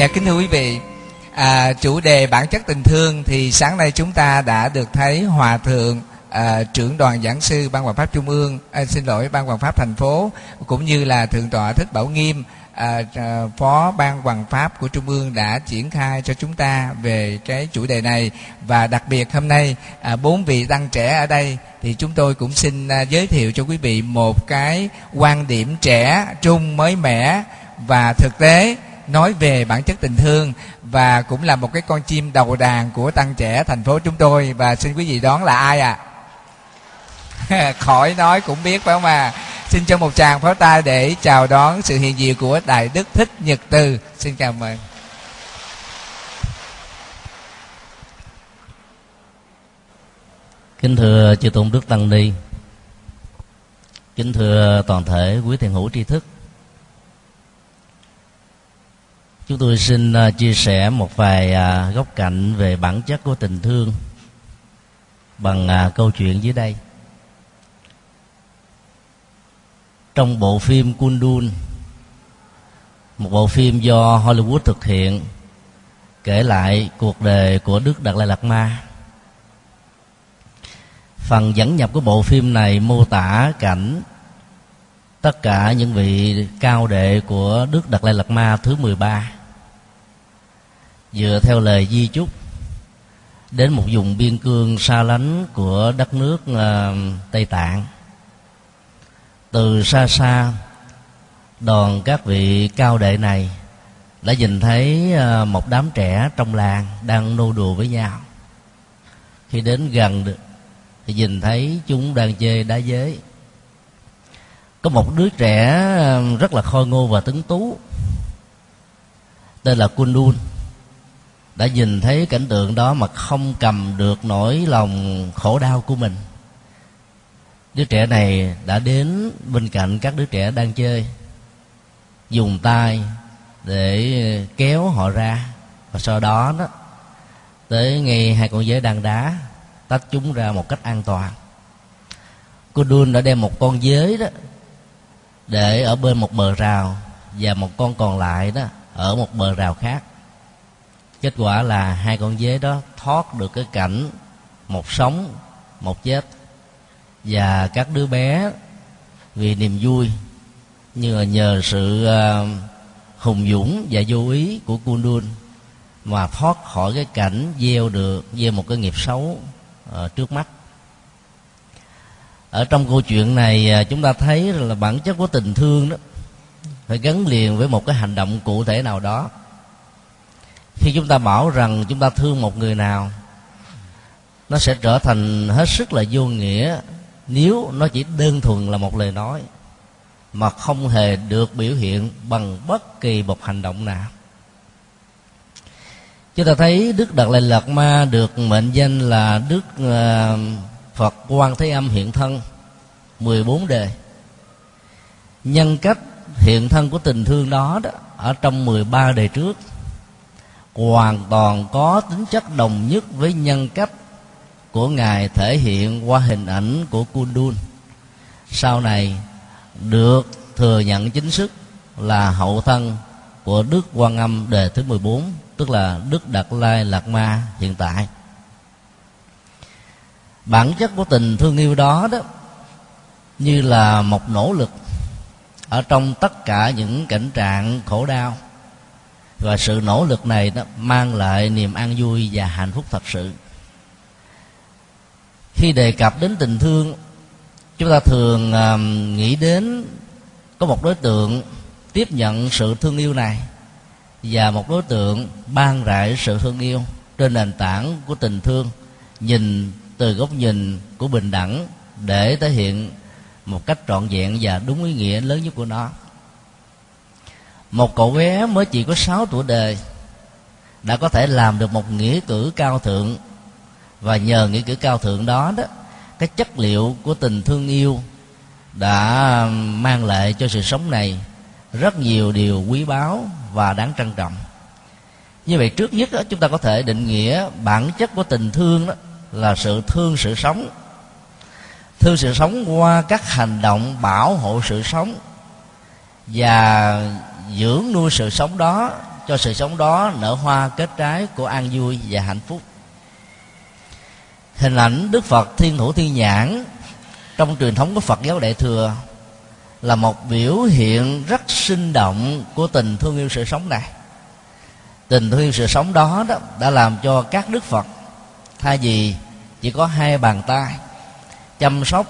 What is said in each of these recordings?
Dạ kính thưa quý vị, à, chủ đề bản chất tình thương thì sáng nay chúng ta đã được thấy hòa thượng à, trưởng đoàn giảng sư ban hoàng pháp trung ương, à, xin lỗi ban hoàng pháp thành phố cũng như là thượng tọa thích bảo nghiêm à, à, phó ban hoàng pháp của trung ương đã triển khai cho chúng ta về cái chủ đề này. Và đặc biệt hôm nay à, bốn vị tăng trẻ ở đây thì chúng tôi cũng xin à, giới thiệu cho quý vị một cái quan điểm trẻ trung mới mẻ và thực tế nói về bản chất tình thương và cũng là một cái con chim đầu đàn của tăng trẻ thành phố chúng tôi. Và xin quý vị đón là ai ạ? À? khỏi nói cũng biết phải không à? Xin cho một tràng pháo tay để chào đón sự hiện diện của đại đức thích nhật từ. Xin cảm ơn kính thưa chư tôn đức tăng ni. Kính thưa toàn thể quý thiền hữu tri thức. Chúng tôi xin à, chia sẻ một vài à, góc cạnh về bản chất của tình thương bằng à, câu chuyện dưới đây. Trong bộ phim Kundun, một bộ phim do Hollywood thực hiện, kể lại cuộc đời của Đức Đạt Lai Lạt Ma. Phần dẫn nhập của bộ phim này mô tả cảnh tất cả những vị cao đệ của Đức Đạt Lai Lạt Ma thứ 13 dựa theo lời di chúc đến một vùng biên cương xa lánh của đất nước à, Tây Tạng. Từ xa xa, đoàn các vị cao đệ này đã nhìn thấy à, một đám trẻ trong làng đang nô đùa với nhau. Khi đến gần thì nhìn thấy chúng đang chơi đá giới có một đứa trẻ à, rất là khôi ngô và tuấn tú, tên là Kundun đã nhìn thấy cảnh tượng đó mà không cầm được nỗi lòng khổ đau của mình. Đứa trẻ này đã đến bên cạnh các đứa trẻ đang chơi, dùng tay để kéo họ ra. Và sau đó đó, tới ngay hai con dế đang đá, tách chúng ra một cách an toàn. Cô đun đã đem một con dế đó để ở bên một bờ rào và một con còn lại đó ở một bờ rào khác kết quả là hai con dế đó thoát được cái cảnh một sống một chết. Và các đứa bé vì niềm vui như là nhờ sự ờ, hùng dũng và vô ý của Kundun mà thoát khỏi cái cảnh gieo được gieo một cái nghiệp xấu uh, trước mắt. Ở trong câu chuyện này ờ, chúng ta thấy là bản chất của tình thương đó phải gắn liền với một cái hành động cụ thể nào đó khi chúng ta bảo rằng chúng ta thương một người nào nó sẽ trở thành hết sức là vô nghĩa nếu nó chỉ đơn thuần là một lời nói mà không hề được biểu hiện bằng bất kỳ một hành động nào. Chúng ta thấy đức đạt lai lạt ma được mệnh danh là đức ờ, phật quan thế âm hiện thân 14 đề. Nhân cách hiện thân của tình thương đó, đó ở trong 13 đề trước hoàn toàn có tính chất đồng nhất với nhân cách của ngài thể hiện qua hình ảnh của Kundun. Sau này, được thừa nhận chính thức là hậu thân của Đức Quan Âm đề thứ 14 tức là Đức Đạt Lai Lạt Ma hiện tại. Bản chất của tình thương yêu đó đó, như là một nỗ lực ở trong tất cả những cảnh trạng khổ đau và sự nỗ lực này nó mang lại niềm an vui và hạnh phúc thật sự. Khi đề cập đến tình thương chúng ta thường uh, nghĩ đến có một đối tượng tiếp nhận sự thương yêu này và một đối tượng ban rải sự thương yêu trên nền tảng của tình thương nhìn từ góc nhìn của bình đẳng để thể hiện một cách trọn vẹn và đúng ý nghĩa lớn nhất của nó một cậu bé mới chỉ có 6 tuổi đời đã có thể làm được một nghĩa cử cao thượng. Và nhờ nghĩa cử cao thượng đó đó cái chất liệu của tình thương yêu đã mang lại cho sự sống này rất nhiều điều quý báu và đáng trân trọng. Như vậy trước nhất đó, chúng ta có thể định nghĩa bản chất của tình thương đó là sự thương sự sống. Thương sự sống qua các hành động bảo hộ sự sống và dưỡng nuôi sự sống đó cho sự sống đó nở hoa kết trái của an vui và hạnh phúc. Hình ảnh đức phật thiên thủ thiên nhãn trong truyền thống của phật giáo đại thừa là một biểu hiện rất sinh động của tình thương yêu sự sống này. Tình thương yêu sự sống đó, đó đã làm cho các đức phật thay vì chỉ có hai bàn tay chăm sóc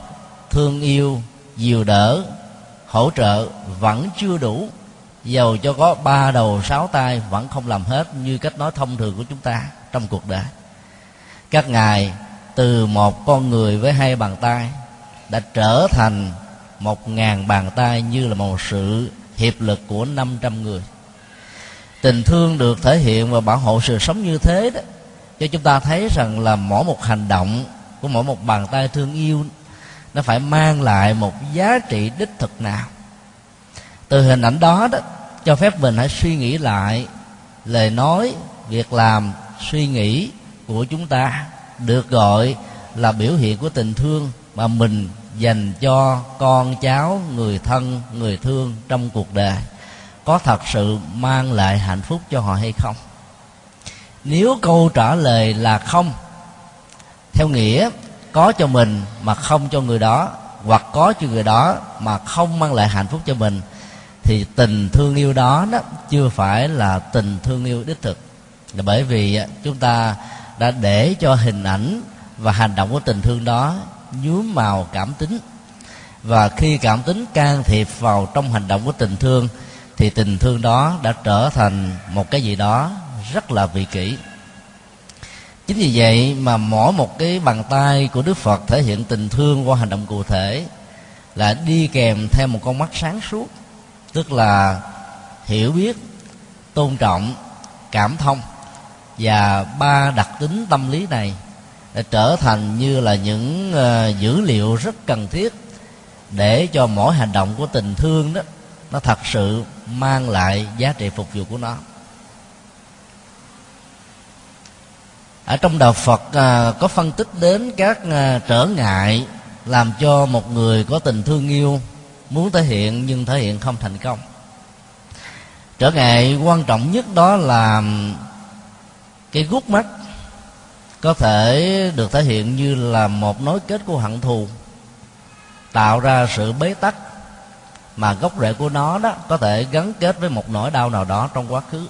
thương yêu dìu đỡ hỗ trợ vẫn chưa đủ dầu cho có ba đầu sáu tay vẫn không làm hết như cách nói thông thường của chúng ta trong cuộc đời. Các ngài từ một con người với hai bàn tay đã trở thành một ngàn bàn tay như là một sự hiệp lực của năm trăm người. Tình thương được thể hiện và bảo hộ sự sống như thế đó, cho chúng ta thấy rằng là mỗi một hành động của mỗi một bàn tay thương yêu nó phải mang lại một giá trị đích thực nào từ hình ảnh đó đó, cho phép mình hãy suy nghĩ lại lời nói, việc làm, suy nghĩ của chúng ta được gọi là biểu hiện của tình thương mà mình dành cho con, cháu, người thân, người thương trong cuộc đời. Có thật sự mang lại hạnh phúc cho họ hay không? Nếu câu trả lời là không, theo nghĩa có cho mình mà không cho người đó, hoặc có cho người đó mà không mang lại hạnh phúc cho mình thì tình thương yêu đó đó chưa phải là tình thương yêu đích thực. Là bởi vì à, chúng ta đã để cho hình ảnh và hành động của tình thương đó nhuốm màu cảm tính. Và khi cảm tính can thiệp vào trong hành động của tình thương, thì tình thương đó đã trở thành một cái gì đó rất là vị kỷ. Chính vì vậy mà mỗi một cái bàn tay của đức phật thể hiện tình thương qua hành động cụ thể là đi kèm theo một con mắt sáng suốt tức là hiểu biết tôn trọng cảm thông. Và ba đặc tính tâm lý này đã trở thành như là những uh, dữ liệu rất cần thiết để cho mỗi hành động của tình thương đó nó thật sự mang lại giá trị phục vụ của nó. Ở trong đạo phật ờ, có phân tích đến các ờ, trở ngại làm cho một người có tình thương yêu muốn thể hiện nhưng thể hiện không thành công. Trở ngại quan trọng nhất đó là cái gút mắt có thể được thể hiện như là một nối kết của hận thù, tạo ra sự bế tắc mà gốc rễ của nó đó có thể gắn kết với một nỗi đau nào đó trong quá khứ.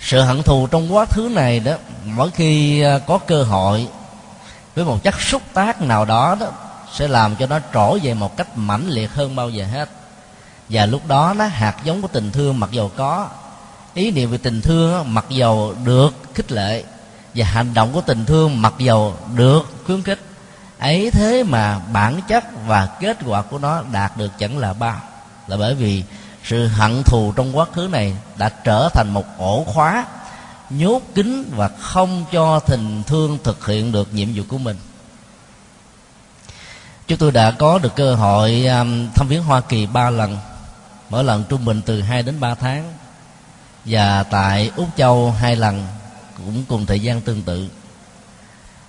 Sự hận thù trong quá khứ này đó, mỗi khi à, có cơ hội với một chất xúc tác nào đó đó sẽ làm cho nó trỗi về một cách mãnh liệt hơn bao giờ hết. Và lúc đó nó hạt giống của tình thương mặc dầu có, ý niệm về tình thương mặc dầu được khích lệ, và hành động của tình thương mặc dầu được khuyến khích, ấy thế mà bản chất và kết quả của nó đạt được chẳng là bao. Là bởi vì sự hận thù trong quá khứ này đã trở thành một ổ khóa nhốt kín và không cho tình thương thực hiện được nhiệm vụ của mình chúng tôi đã có được cơ hội um, thăm viếng hoa kỳ ba lần. Mỗi lần trung bình từ 2 đến 3 tháng. Và tại úc châu hai lần, cũng cùng thời gian tương tự.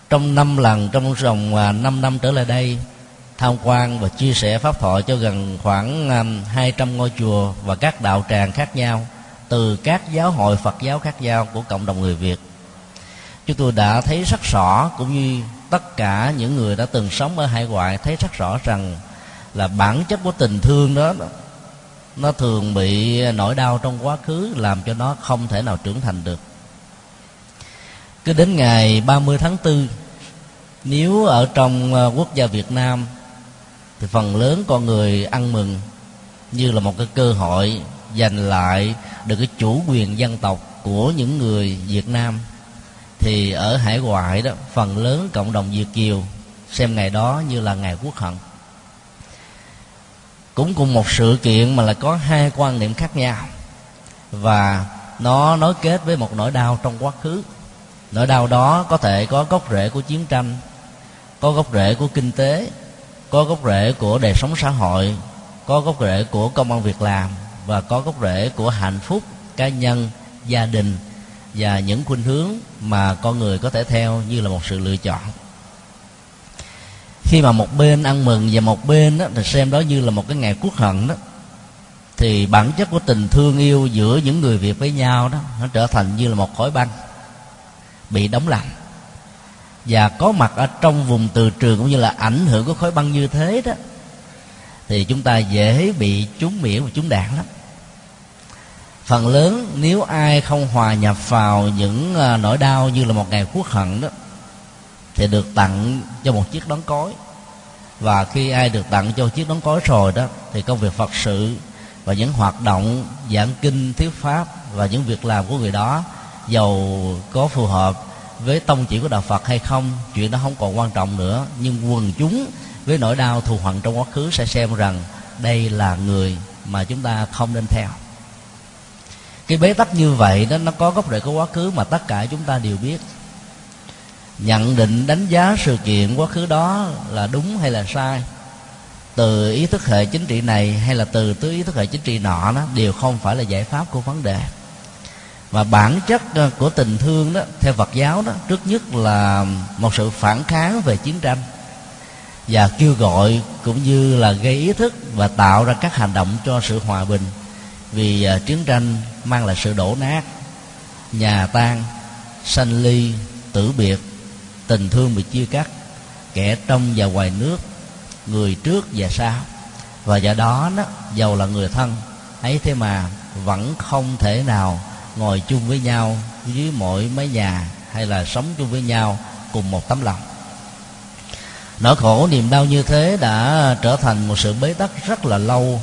Trong năm lần, trong vòng à, 5 năm trở lại đây, tham quan và chia sẻ pháp thoại cho gần khoảng um, 200 ngôi chùa và các đạo tràng khác nhau, từ các giáo hội Phật giáo khác nhau của cộng đồng người Việt. Chúng tôi đã thấy rất rõ cũng như tất cả những người đã từng sống ở hải ngoại thấy rất rõ rằng là bản chất của tình thương đó nó thường bị nỗi đau trong quá khứ làm cho nó không thể nào trưởng thành được. Cứ đến ngày 30 tháng 4 nếu ở trong ờ, quốc gia Việt Nam, thì phần lớn con người ăn mừng như là một cái cơ hội giành lại được cái chủ quyền dân tộc của những người Việt Nam thì ở hải ngoại đó, phần lớn cộng đồng Việt kiều xem ngày đó như là ngày quốc hận. Cũng cùng một sự kiện mà là có hai quan niệm khác nhau. Và nó nối kết với một nỗi đau trong quá khứ. Nỗi đau đó có thể có gốc rễ của chiến tranh, có gốc rễ của kinh tế, có gốc rễ của đời sống xã hội, có gốc rễ của công an việc làm và có gốc rễ của hạnh phúc cá nhân, gia đình và những khuynh hướng mà con người có thể theo như là một sự lựa chọn. Khi mà một bên ăn mừng và một bên đó, thì xem đó như là một cái ngày quốc hận đó thì bản chất của tình thương yêu giữa những người việt với nhau đó nó trở thành như là một khối băng bị đóng lạnh và có mặt ở trong vùng từ trường cũng như là ảnh hưởng của khối băng như thế đó thì chúng ta dễ bị trúng miệng và trúng đạn lắm phần lớn nếu ai không hòa nhập vào những à, nỗi đau như là một ngày quốc hận đó, thì được tặng cho một chiếc đón cối. Và khi ai được tặng cho chiếc đón cối rồi đó, thì công việc phật sự và những hoạt động giảng kinh, thuyết pháp và những việc làm của người đó giàu có phù hợp với tông chỉ của đạo phật hay không, chuyện đó không còn quan trọng nữa. Nhưng quần chúng với nỗi đau thù hận trong quá khứ sẽ xem rằng đây là người mà chúng ta không nên theo cái bế tắc như vậy đó, nó có gốc rễ của quá khứ mà tất cả chúng ta đều biết. Nhận định đánh giá sự kiện quá khứ đó là đúng hay là sai? Từ ý thức hệ chính trị này hay là từ tứ ý thức hệ chính trị nọ đó, đều không phải là giải pháp của vấn đề. Và bản chất ờ, của tình thương đó, theo Phật giáo đó, trước nhất là một sự phản kháng về chiến tranh. Và kêu gọi cũng như là gây ý thức và tạo ra các hành động cho sự hòa bình vì uh, chiến tranh mang lại sự đổ nát. Nhà tan sanh ly tử biệt tình thương bị chia cắt kẻ trong và ngoài nước người trước và sau. Và do đó đó giàu là người thân ấy thế mà vẫn không thể nào ngồi chung với nhau dưới mỗi mái nhà hay là sống chung với nhau cùng một tấm lòng. Nỗi khổ niềm đau như thế đã trở thành một sự bế tắc rất là lâu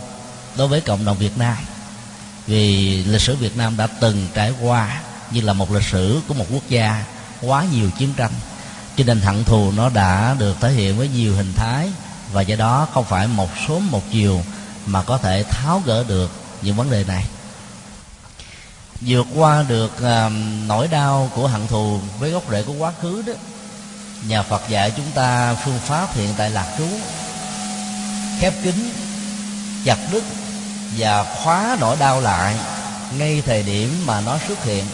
đối với cộng đồng việt nam vì lịch sử việt nam đã từng trải qua như là một lịch sử của một quốc gia quá nhiều chiến tranh. Cho nên hận thù nó đã được thể hiện với nhiều hình thái và do đó không phải một số một chiều mà có thể tháo gỡ được những vấn đề này. Vượt qua được uh, nỗi đau của hận thù với gốc rễ của quá khứ đó nhà phật dạy chúng ta phương pháp hiện tại lạc trú khép kín chặt đứt và khóa nỗi đau lại ngay thời điểm mà nó xuất hiện.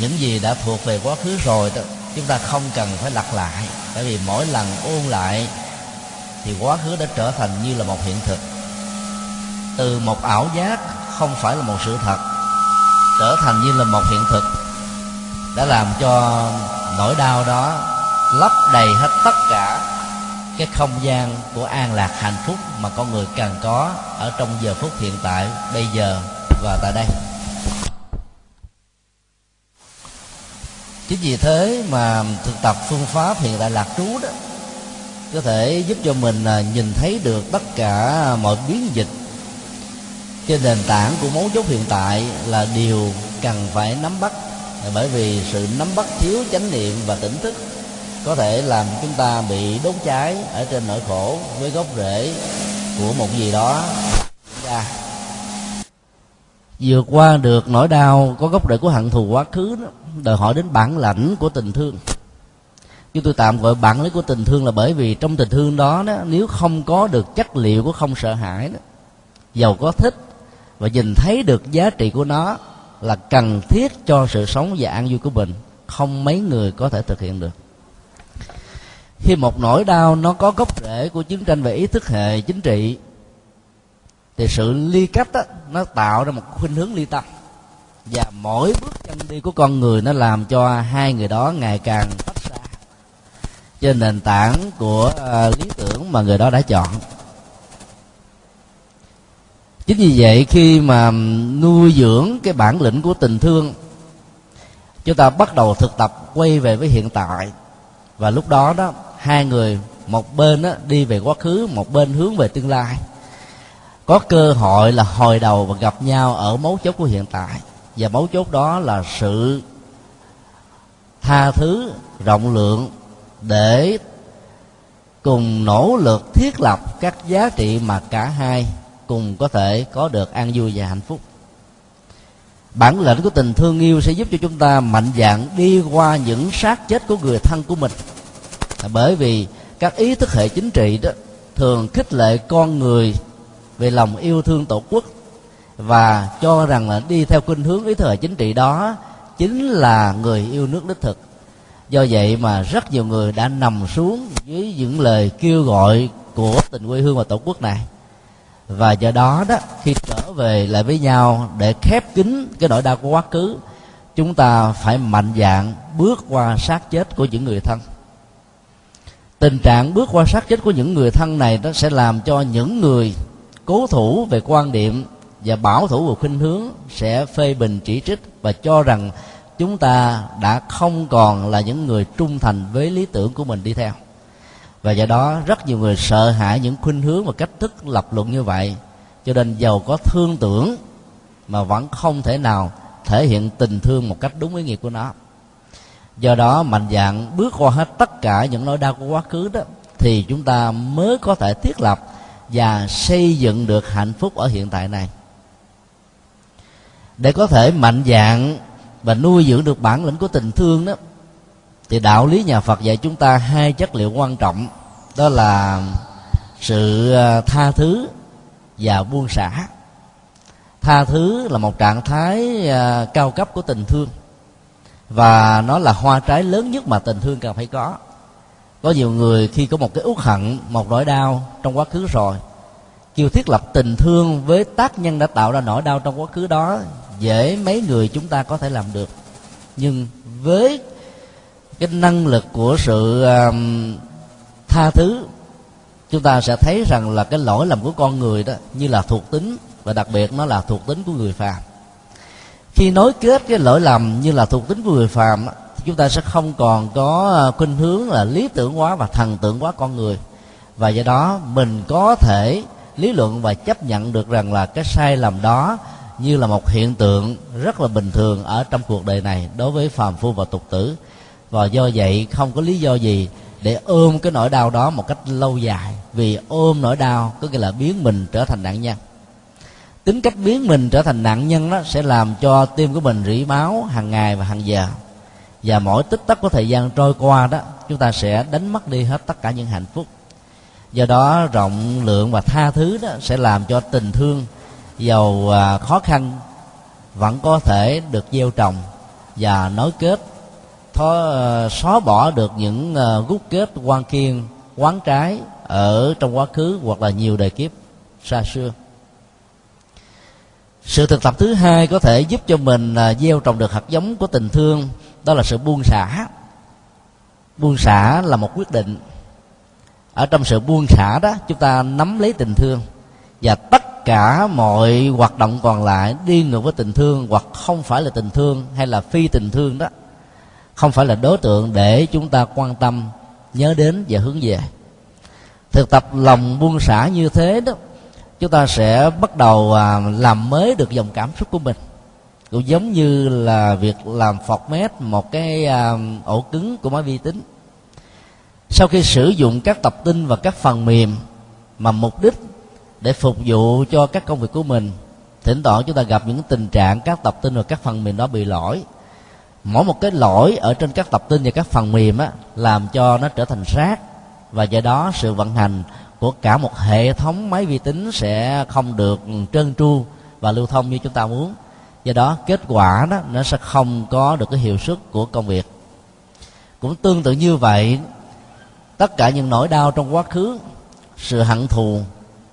Những gì đã thuộc về quá khứ rồi đó, chúng ta không cần phải lặp lại, bởi vì mỗi lần ôn lại thì quá khứ đã trở thành như là một hiện thực. Từ một ảo giác không phải là một sự thật, trở thành như là một hiện thực đã làm cho nỗi đau đó lấp đầy hết tất cả cái không gian của an lạc hạnh phúc mà con người cần có ở trong giờ phút hiện tại, bây giờ và tại đây. Chính vì thế mà thực tập phương pháp hiện tại lạc trú đó, có thể giúp cho mình à, nhìn thấy được tất cả mọi biến dịch. Trên nền tảng của mấu chốt hiện tại là điều cần phải nắm bắt. Bởi vì sự nắm bắt thiếu chánh niệm và tỉnh thức có thể làm chúng ta bị đốt cháy ở trên nỗi khổ với gốc rễ của một gì đó. Ra vượt qua được nỗi đau có gốc rễ của hận thù quá khứ đó đòi hỏi đến bản lãnh của tình thương. Chúng tôi tạm gọi bản lĩnh của tình thương là bởi vì trong tình thương đó, đó nếu không có được chất liệu của không sợ hãi đó giàu có thích và nhìn thấy được giá trị của nó là cần thiết cho sự sống và an vui của mình không mấy người có thể thực hiện được khi một nỗi đau nó có gốc rễ của chiến tranh về ý thức hệ chính trị. Thì sự ly cách đó, nó tạo ra một khuynh hướng ly tâm. Và mỗi bước chân đi của con người nó làm cho hai người đó ngày càng tách xa trên nền tảng của uh, lý tưởng mà người đó đã chọn. Chính vì vậy khi mà nuôi dưỡng cái bản lĩnh của tình thương chúng ta bắt đầu thực tập quay về với hiện tại và lúc đó đó hai người một bên đó, đi về quá khứ một bên hướng về tương lai. Có cơ hội là hồi đầu và gặp nhau ở mấu chốt của hiện tại. Và mấu chốt đó là sự tha thứ rộng lượng để cùng nỗ lực thiết lập các giá trị mà cả hai cùng có thể có được an vui và hạnh phúc bản lĩnh của tình thương yêu sẽ giúp cho chúng ta mạnh dạn đi qua những sát chết của người thân của mình. Bởi vì các ý thức hệ chính trị đó thường khích lệ con người về lòng yêu thương tổ quốc và cho rằng là đi theo khuynh hướng ý thức hệ chính trị đó chính là người yêu nước đích thực. Do vậy mà rất nhiều người đã nằm xuống dưới những lời kêu gọi của tình quê hương và tổ quốc này và do đó đó, khi trở về lại với nhau để khép kín cái nỗi đau của quá khứ, chúng ta phải mạnh dạn bước qua xác chết của những người thân. Tình trạng bước qua xác chết của những người thân này nó sẽ làm cho những người cố thủ về quan điểm và bảo thủ về khuynh hướng sẽ phê bình chỉ trích và cho rằng chúng ta đã không còn là những người trung thành với lý tưởng của mình đi theo và do đó, rất nhiều người sợ hãi những khuynh hướng và cách thức lập luận như vậy. Cho nên giàu có thương tưởng mà vẫn không thể nào thể hiện tình thương một cách đúng ý nghĩa của nó. Do đó, mạnh dạng bước qua hết tất cả những nỗi đau của quá khứ đó, thì chúng ta mới có thể thiết lập và xây dựng được hạnh phúc ở hiện tại này. Để có thể mạnh dạng và nuôi dưỡng được bản lĩnh của tình thương đó thì đạo lý nhà phật dạy chúng ta hai chất liệu quan trọng, đó là sự ờ, tha thứ và buông xả. Tha thứ là một trạng thái ờ, cao cấp của tình thương và nó là hoa trái lớn nhất mà tình thương cần phải có. Có nhiều người khi có một cái uất hận, một nỗi đau trong quá khứ rồi, kêu thiết lập tình thương với tác nhân đã tạo ra nỗi đau trong quá khứ đó, dễ mấy người chúng ta có thể làm được. Nhưng với cái năng lực của sự um, tha thứ chúng ta sẽ thấy rằng là cái lỗi lầm của con người đó như là thuộc tính và đặc biệt nó là thuộc tính của người phàm. Khi nối kết cái lỗi lầm như là thuộc tính của người phàm chúng ta sẽ không còn có ờ, khuynh hướng là lý tưởng hóa và thần tượng hóa con người. Và do đó mình có thể lý luận và chấp nhận được rằng là cái sai lầm đó như là một hiện tượng rất là bình thường ở trong cuộc đời này đối với phàm phu và tục tử và do vậy không có lý do gì để ôm cái nỗi đau đó một cách lâu dài. Vì ôm nỗi đau có nghĩa là biến mình trở thành nạn nhân. Tính cách biến mình trở thành nạn nhân đó sẽ làm cho tim của mình rỉ máu hàng ngày và hàng giờ. Và mỗi tích tắc của thời gian trôi qua đó, chúng ta sẽ đánh mất đi hết tất cả những hạnh phúc. Do đó, rộng lượng và tha thứ đó sẽ làm cho tình thương, giàu à, khó khăn vẫn có thể được gieo trồng và nối kết thó, ờ, xóa bỏ được những ờ, gút kết quan kiên quán trái ở trong quá khứ hoặc là nhiều đời kiếp xa xưa. Sự thực tập thứ hai có thể giúp cho mình ờ, gieo trồng được hạt giống của tình thương đó là sự buông xả. Buông xả là một quyết định. Ở trong sự buông xả đó chúng ta nắm lấy tình thương và tất cả mọi hoạt động còn lại đi ngược với tình thương hoặc không phải là tình thương hay là phi tình thương đó không phải là đối tượng để chúng ta quan tâm, nhớ đến và hướng về. Thực tập lòng buông xả như thế đó, chúng ta sẽ bắt đầu à, làm mới được dòng cảm xúc của mình. Cũng giống như là việc làm phọt mét một cái à, ổ cứng của máy vi tính. Sau khi sử dụng các tập tin và các phần mềm mà mục đích để phục vụ cho các công việc của mình, thỉnh thoảng chúng ta gặp những tình trạng các tập tin và các phần mềm đó bị lỗi mỗi một cái lỗi ở trên các tập tin và các phần mềm á, làm cho nó trở thành rác. Và do đó sự vận hành của cả một hệ thống máy vi tính sẽ không được trơn tru và lưu thông như chúng ta muốn. Do đó, kết quả đó, nó sẽ không có được cái hiệu suất của công việc. Cũng tương tự như vậy, tất cả những nỗi đau trong quá khứ, sự hận thù,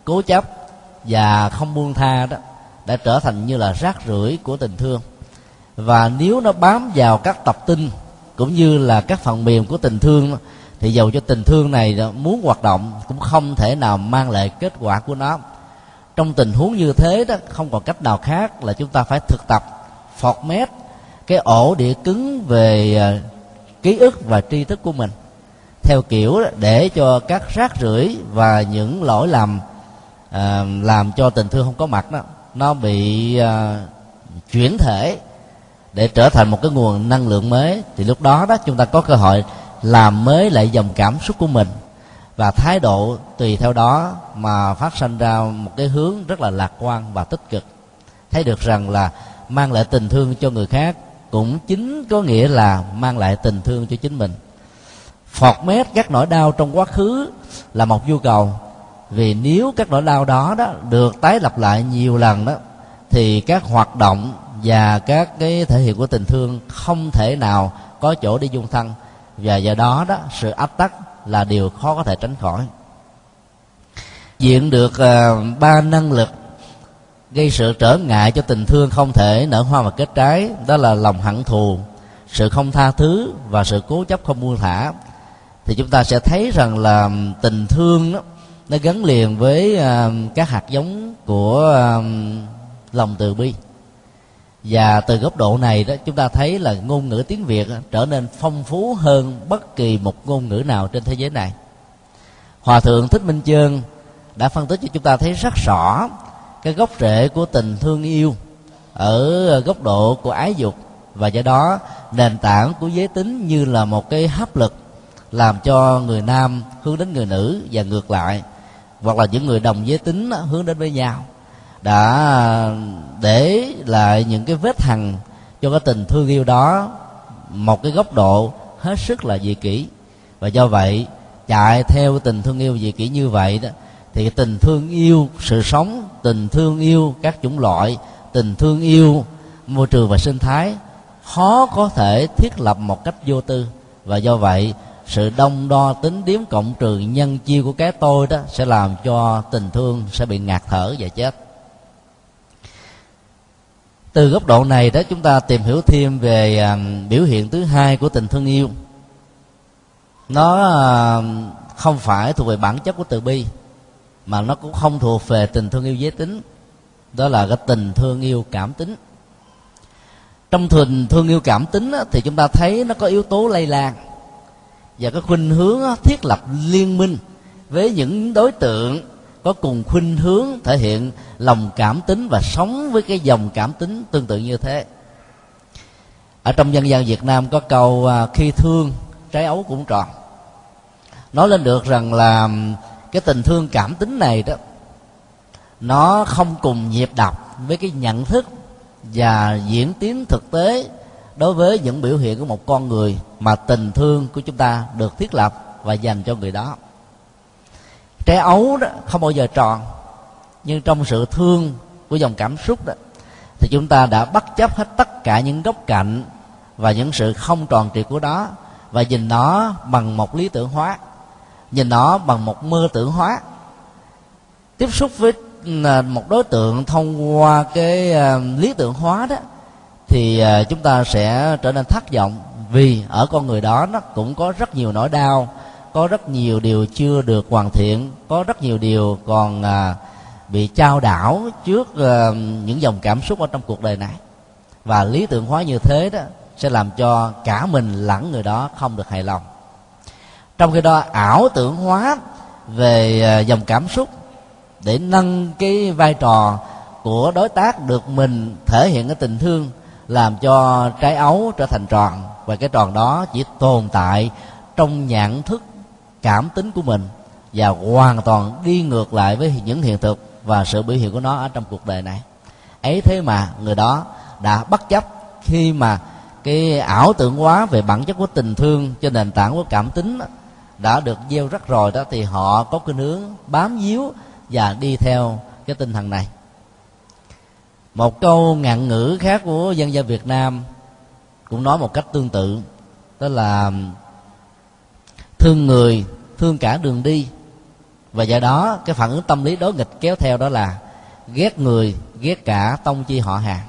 cố chấp và không buông tha đó, đã trở thành như là rác rưởi của tình thương và nếu nó bám vào các tập tin cũng như là các phần mềm của tình thương thì dầu cho tình thương này muốn hoạt động cũng không thể nào mang lại kết quả của nó. Trong tình huống như thế đó không còn cách nào khác là chúng ta phải thực tập phọt mét cái ổ đĩa cứng về à, ký ức và tri thức của mình. Theo kiểu để cho các rác rưởi và những lỗi lầm à, làm cho tình thương không có mặt đó nó bị à, chuyển thể để trở thành một cái nguồn năng lượng mới, thì lúc đó đó chúng ta có cơ hội làm mới lại dòng cảm xúc của mình. Và thái độ tùy theo đó mà phát sinh ra một cái hướng rất là lạc quan và tích cực. Thấy được rằng là mang lại tình thương cho người khác cũng chính có nghĩa là mang lại tình thương cho chính mình. Phọt mét các nỗi đau trong quá khứ là một nhu cầu. Vì nếu các nỗi đau đó đó được tái lập lại nhiều lần đó, thì các hoạt động và các cái thể hiện của tình thương không thể nào có chỗ đi dung thân. Và do đó đó sự áp tắc là điều khó có thể tránh khỏi. Diện được uh, ba năng lực gây sự trở ngại cho tình thương không thể nở hoa và kết trái đó là lòng hận thù sự không tha thứ và sự cố chấp không buông thả. Thì chúng ta sẽ thấy rằng là tình thương đó, nó gắn liền với uh, các hạt giống của uh, lòng từ bi và từ góc độ này đó, chúng ta thấy là ngôn ngữ tiếng việt trở nên phong phú hơn bất kỳ một ngôn ngữ nào trên thế giới này. Hòa thượng thích minh chương đã phân tích cho chúng ta thấy rất rõ cái gốc rễ của tình thương yêu ở góc độ của ái dục và do đó nền tảng của giới tính như là một cái hấp lực làm cho người nam hướng đến người nữ và ngược lại, hoặc là những người đồng giới tính hướng đến với nhau đã để lại những cái vết hằn cho cái tình thương yêu đó một cái góc độ hết sức là dị kỷ. Và do vậy, chạy theo tình thương yêu dị kỷ như vậy đó, thì tình thương yêu, sự sống, tình thương yêu các chủng loại, tình thương yêu môi trường và sinh thái khó có thể thiết lập một cách vô tư. Và do vậy, sự đông đo tính điếm cộng trừ nhân chia của cái tôi đó sẽ làm cho tình thương sẽ bị ngạt thở và chết từ góc độ này đó chúng ta tìm hiểu thêm về à, biểu hiện thứ hai của tình thương yêu. Nó à, không phải thuộc về bản chất của từ bi mà nó cũng không thuộc về tình thương yêu giới tính. Đó là cái tình thương yêu cảm tính. Trong tình thương yêu cảm tính á, thì chúng ta thấy nó có yếu tố lây lan và cái khuynh hướng á, thiết lập liên minh với những đối tượng có cùng khuynh hướng thể hiện lòng cảm tính và sống với cái dòng cảm tính tương tự như thế. Ở trong dân gian việt nam có câu à, khi thương, trái ấu cũng tròn. Nói lên được rằng là cái tình thương cảm tính này đó, nó không cùng nhịp đập với cái nhận thức và diễn tiến thực tế đối với những biểu hiện của một con người mà tình thương của chúng ta được thiết lập và dành cho người đó trái ấu đó, không bao giờ tròn. Nhưng trong sự thương của dòng cảm xúc đó, thì chúng ta đã bất chấp hết tất cả những góc cạnh và những sự không tròn trịa của đó và nhìn nó bằng một lý tưởng hóa, nhìn nó bằng một mơ tưởng hóa. Tiếp xúc với à, một đối tượng thông qua cái à, lý tưởng hóa đó, thì à, chúng ta sẽ trở nên thất vọng vì ở con người đó nó cũng có rất nhiều nỗi đau có rất nhiều điều chưa được hoàn thiện có rất nhiều điều còn à, bị trao đảo trước à, những dòng cảm xúc ở trong cuộc đời này. Và lý tưởng hóa như thế đó sẽ làm cho cả mình lẫn người đó không được hài lòng. Trong khi đó ảo tưởng hóa về à, dòng cảm xúc để nâng cái vai trò của đối tác được mình thể hiện cái tình thương làm cho trái ấu trở thành tròn. Và cái tròn đó chỉ tồn tại trong nhận thức cảm tính của mình và hoàn toàn đi ngược lại với những hiện thực và sự biểu hiện của nó ở trong cuộc đời này. Ấy thế mà người đó đã bất chấp khi mà cái ảo tưởng hóa về bản chất của tình thương trên nền tảng của cảm tính đã được gieo rắc rồi đó thì họ có cái hướng bám víu và đi theo cái tinh thần này. Một câu ngạn ngữ khác của dân gian việt nam cũng nói một cách tương tự, đó là thương người, thương cả đường đi. Và do đó, cái phản ứng tâm lý đối nghịch kéo theo đó là ghét người, ghét cả tông chi họ hàng.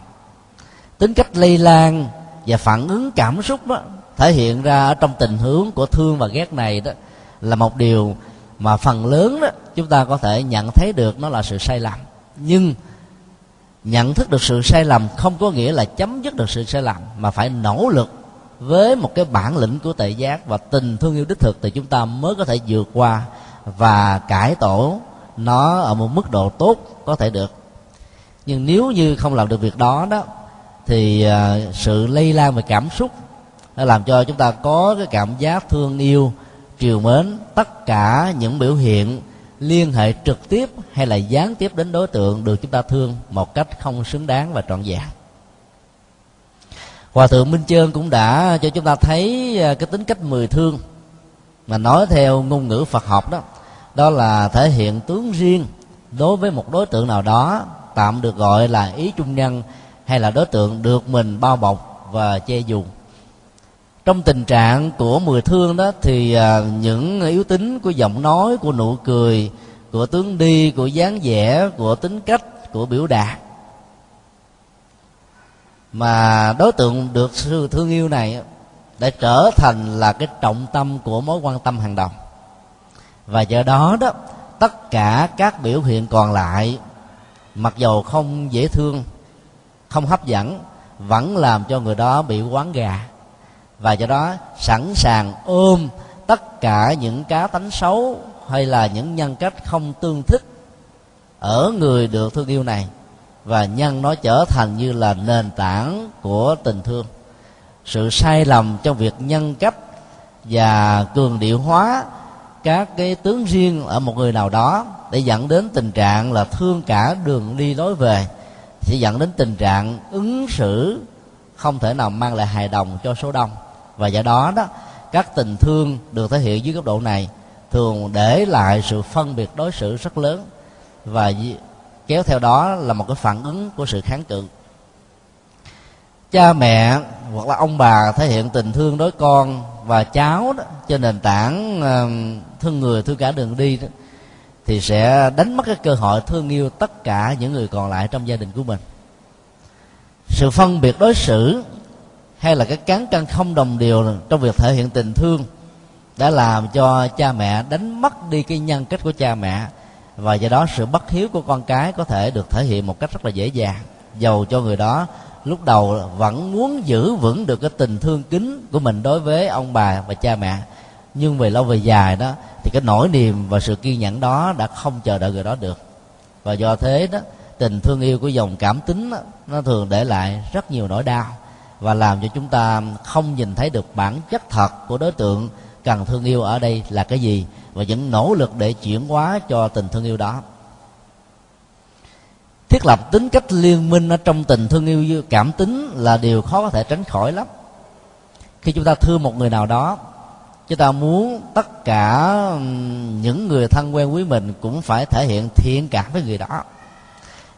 Tính cách lây lan và phản ứng cảm xúc đó thể hiện ra ở trong tình hướng của thương và ghét này đó là một điều mà phần lớn đó chúng ta có thể nhận thấy được nó là sự sai lầm. Nhưng nhận thức được sự sai lầm không có nghĩa là chấm dứt được sự sai lầm, mà phải nỗ lực với một cái bản lĩnh của tệ giác và tình thương yêu đích thực thì chúng ta mới có thể vượt qua và cải tổ nó ở một mức độ tốt có thể được. Nhưng nếu như không làm được việc đó đó, thì à, sự lây lan về cảm xúc nó làm cho chúng ta có cái cảm giác thương yêu, triều mến, tất cả những biểu hiện liên hệ trực tiếp hay là gián tiếp đến đối tượng được chúng ta thương một cách không xứng đáng và trọn vẹn hòa thượng minh trơn cũng đã cho chúng ta thấy à, cái tính cách mười thương mà nói theo ngôn ngữ phật học đó. Đó là thể hiện tướng riêng đối với một đối tượng nào đó, tạm được gọi là ý trung nhân hay là đối tượng được mình bao bọc và che dù. Trong tình trạng của mười thương đó thì à, những yếu tính của giọng nói, của nụ cười, của tướng đi, của dáng vẻ, của tính cách, của biểu đạt mà đối tượng được sự thương yêu này đã trở thành là cái trọng tâm của mối quan tâm hàng đầu. Và do đó đó, tất cả các biểu hiện còn lại, mặc dầu không dễ thương, không hấp dẫn, vẫn làm cho người đó bị quán gà. Và do đó, sẵn sàng ôm tất cả những cá tánh xấu hay là những nhân cách không tương thích ở người được thương yêu này và nhân nó trở thành như là nền tảng của tình thương. Sự sai lầm trong việc nhân cách và cường điệu hóa các cái tướng riêng ở một người nào đó để dẫn đến tình trạng là thương cả đường đi lối về, sẽ dẫn đến tình trạng ứng xử không thể nào mang lại hài đồng cho số đông. Và do đó đó, các tình thương được thể hiện dưới góc độ này thường để lại sự phân biệt đối xử rất lớn. Và kéo theo đó là một cái phản ứng của sự kháng cự. Cha mẹ hoặc là ông bà thể hiện tình thương đối con và cháu đó, trên nền tảng ờ, thương người, thương cả đường đi đó, thì sẽ đánh mất cái cơ hội thương yêu tất cả những người còn lại trong gia đình của mình. Sự phân biệt đối xử hay là cái cán cân không đồng điều trong việc thể hiện tình thương đã làm cho cha mẹ đánh mất đi cái nhân cách của cha mẹ và do đó sự bất hiếu của con cái có thể được thể hiện một cách rất là dễ dàng. Dầu cho người đó lúc đầu vẫn muốn giữ vững được cái tình thương kính của mình đối với ông bà và cha mẹ nhưng về lâu về dài đó thì cái nỗi niềm và sự kiên nhẫn đó đã không chờ đợi người đó được. Và do thế đó tình thương yêu của dòng cảm tính đó, nó thường để lại rất nhiều nỗi đau và làm cho chúng ta không nhìn thấy được bản chất thật của đối tượng cần thương yêu ở đây là cái gì và những nỗ lực để chuyển hóa cho tình thương yêu đó. Thiết lập tính cách liên minh ở trong tình thương yêu, cảm tính là điều khó có thể tránh khỏi lắm. Khi chúng ta thương một người nào đó, chúng ta muốn tất cả những người thân quen quý mình cũng phải thể hiện thiện cảm với người đó.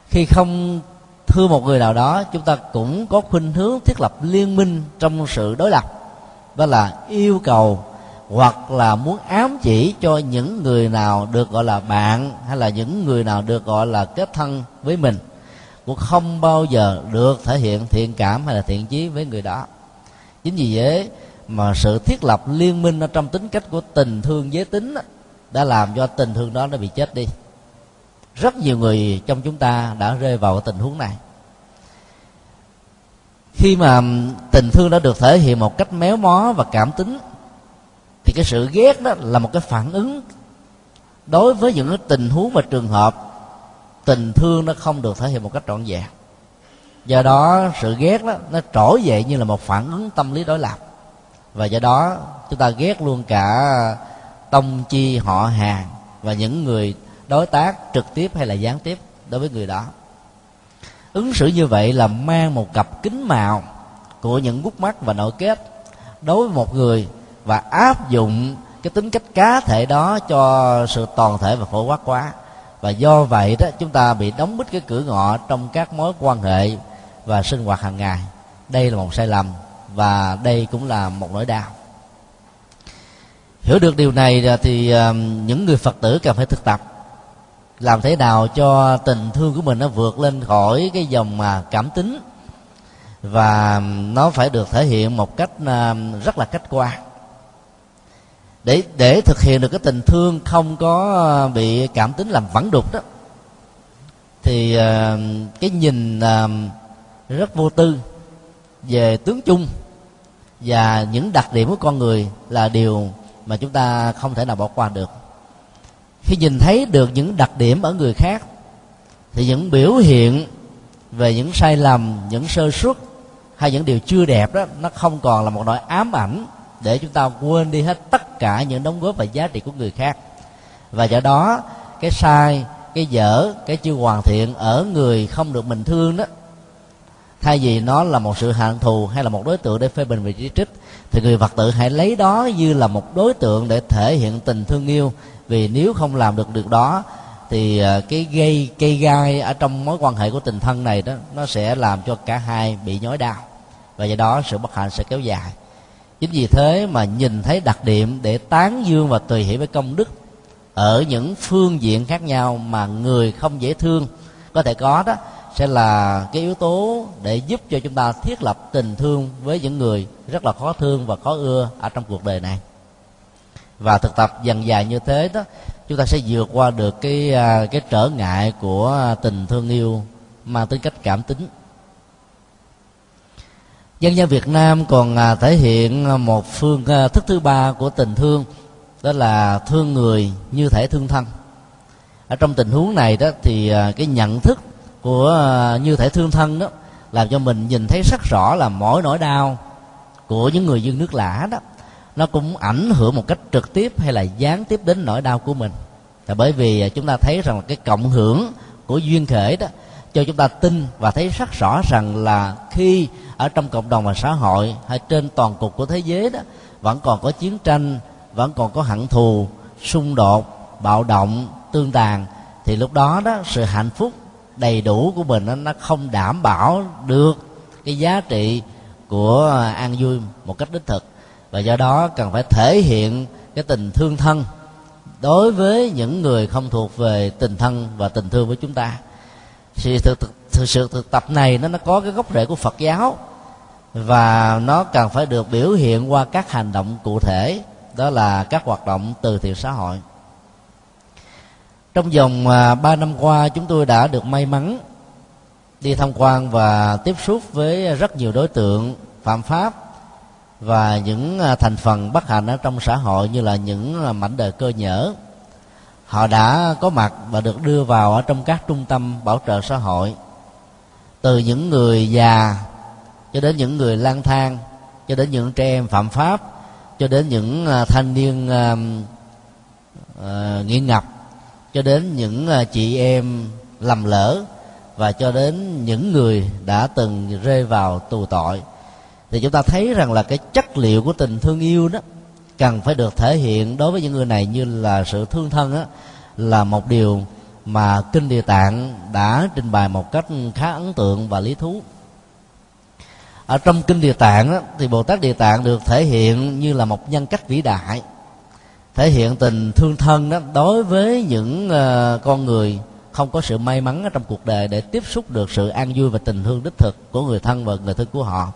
Khi không thương một người nào đó, chúng ta cũng có khuynh hướng thiết lập liên minh trong sự đối lập, đó là yêu cầu hoặc là muốn ám chỉ cho những người nào được gọi là bạn hay là những người nào được gọi là kết thân với mình, cũng không bao giờ được thể hiện thiện cảm hay là thiện chí với người đó. Chính vì thế mà sự thiết lập liên minh ở trong tính cách của tình thương giới tính đã làm cho tình thương đó nó bị chết đi. Rất nhiều người trong chúng ta đã rơi vào tình huống này. Khi mà tình thương đã được thể hiện một cách méo mó và cảm tính thì cái sự ghét đó là một cái phản ứng. Đối với những cái tình huống và trường hợp, tình thương nó không được thể hiện một cách trọn vẹn. Do đó, sự ghét đó, nó trỗi dậy như là một phản ứng tâm lý đối lập. Và do đó, chúng ta ghét luôn cả tông chi, họ hàng và những người đối tác trực tiếp hay là gián tiếp đối với người đó. Ứng xử như vậy là mang một cặp kính màu của những gút mắt và nội kết đối với một người và áp dụng cái tính cách cá thể đó cho sự toàn thể và phổ quát quá. Và do vậy đó, chúng ta bị đóng bít cái cửa ngọ trong các mối quan hệ và sinh hoạt hàng ngày. Đây là một sai lầm và đây cũng là một nỗi đau. Hiểu được điều này thì um, những người phật tử cần phải thực tập. Làm thế nào cho tình thương của mình nó vượt lên khỏi cái dòng mà cảm tính và um, nó phải được thể hiện một cách um, rất là khách quan để để thực hiện được cái tình thương không có ờ, bị cảm tính làm vẩn đục đó, thì ờ, cái nhìn ờ, rất vô tư về tướng chung và những đặc điểm của con người là điều mà chúng ta không thể nào bỏ qua được. Khi nhìn thấy được những đặc điểm ở người khác, thì những biểu hiện về những sai lầm, những sơ suất hay những điều chưa đẹp đó, nó không còn là một nỗi ám ảnh để chúng ta quên đi hết tất cả những đóng góp và giá trị của người khác. Và do đó, cái sai, cái dở, cái chưa hoàn thiện ở người không được mình thương đó, thay vì nó là một sự hận thù hay là một đối tượng để phê bình và chỉ trích, thì người phật tử hãy lấy đó như là một đối tượng để thể hiện tình thương yêu. Vì nếu không làm được được đó, thì à, cái gây, cây gai ở trong mối quan hệ của tình thân này đó, nó sẽ làm cho cả hai bị nhói đau. Và do đó, sự bất hạnh sẽ kéo dài chính vì thế mà nhìn thấy đặc điểm để tán dương và tùy hỷ với công đức ở những phương diện khác nhau mà người không dễ thương, có thể có đó, sẽ là cái yếu tố để giúp cho chúng ta thiết lập tình thương với những người rất là khó thương và khó ưa ở trong cuộc đời này. Và thực tập dần dài như thế đó, chúng ta sẽ vượt qua được cái à, cái trở ngại của tình thương yêu mang tính cách cảm tính dân gian Việt Nam còn à, thể hiện một phương à, thức thứ ba của tình thương, đó là thương người như thể thương thân. Ở trong tình huống này đó thì à, cái nhận thức của như thể thương thân đó làm cho mình nhìn thấy rất rõ là mỗi nỗi đau của những người dân nước lã đó. Nó cũng ảnh hưởng một cách trực tiếp hay là gián tiếp đến nỗi đau của mình. Là bởi vì chúng ta thấy rằng là cái cộng hưởng của duyên khể đó cho chúng ta tin và thấy rất rõ rằng là khi ở trong cộng đồng và xã hội hay trên toàn cục của thế giới đó, vẫn còn có chiến tranh, vẫn còn có hận thù, xung đột, bạo động, tương tàn, thì lúc đó đó sự hạnh phúc đầy đủ của mình nó không đảm bảo được cái giá trị của an vui một cách đích thực. Và do đó cần phải thể hiện cái tình thương thân đối với những người không thuộc về tình thân và tình thương với chúng ta thì thực, thực, thực sự thực tập này nó nó có cái gốc rễ của Phật giáo. Và nó cần phải được biểu hiện qua các hành động cụ thể. Đó là các hoạt động từ thiện xã hội. Trong vòng à, ba năm qua chúng tôi đã được may mắn đi tham quan và tiếp xúc với rất nhiều đối tượng phạm pháp và những à, thành phần bất hạnh ở trong xã hội như là những à, mảnh đời cơ nhở họ đã có mặt và được đưa vào ở trong các trung tâm bảo trợ xã hội. Từ những người già cho đến những người lang thang cho đến những trẻ em phạm pháp cho đến những à, thanh niên uh, uh, nghiện ngập cho đến những uh, chị em lầm lỡ và cho đến những người đã từng rơi vào tù tội. Thì chúng ta thấy rằng là cái chất liệu của tình thương yêu đó cần phải được thể hiện đối với những người này như là sự thương thân á là một điều mà kinh địa tạng đã trình bày một cách khá ấn tượng và lý thú. Ở trong kinh địa tạng đó, thì bồ tát địa tạng được thể hiện như là một nhân cách vĩ đại thể hiện tình thương thân đó đối với những uh, con người không có sự may mắn ở trong cuộc đời để tiếp xúc được sự an vui và tình thương đích thực của người thân và người thân của họ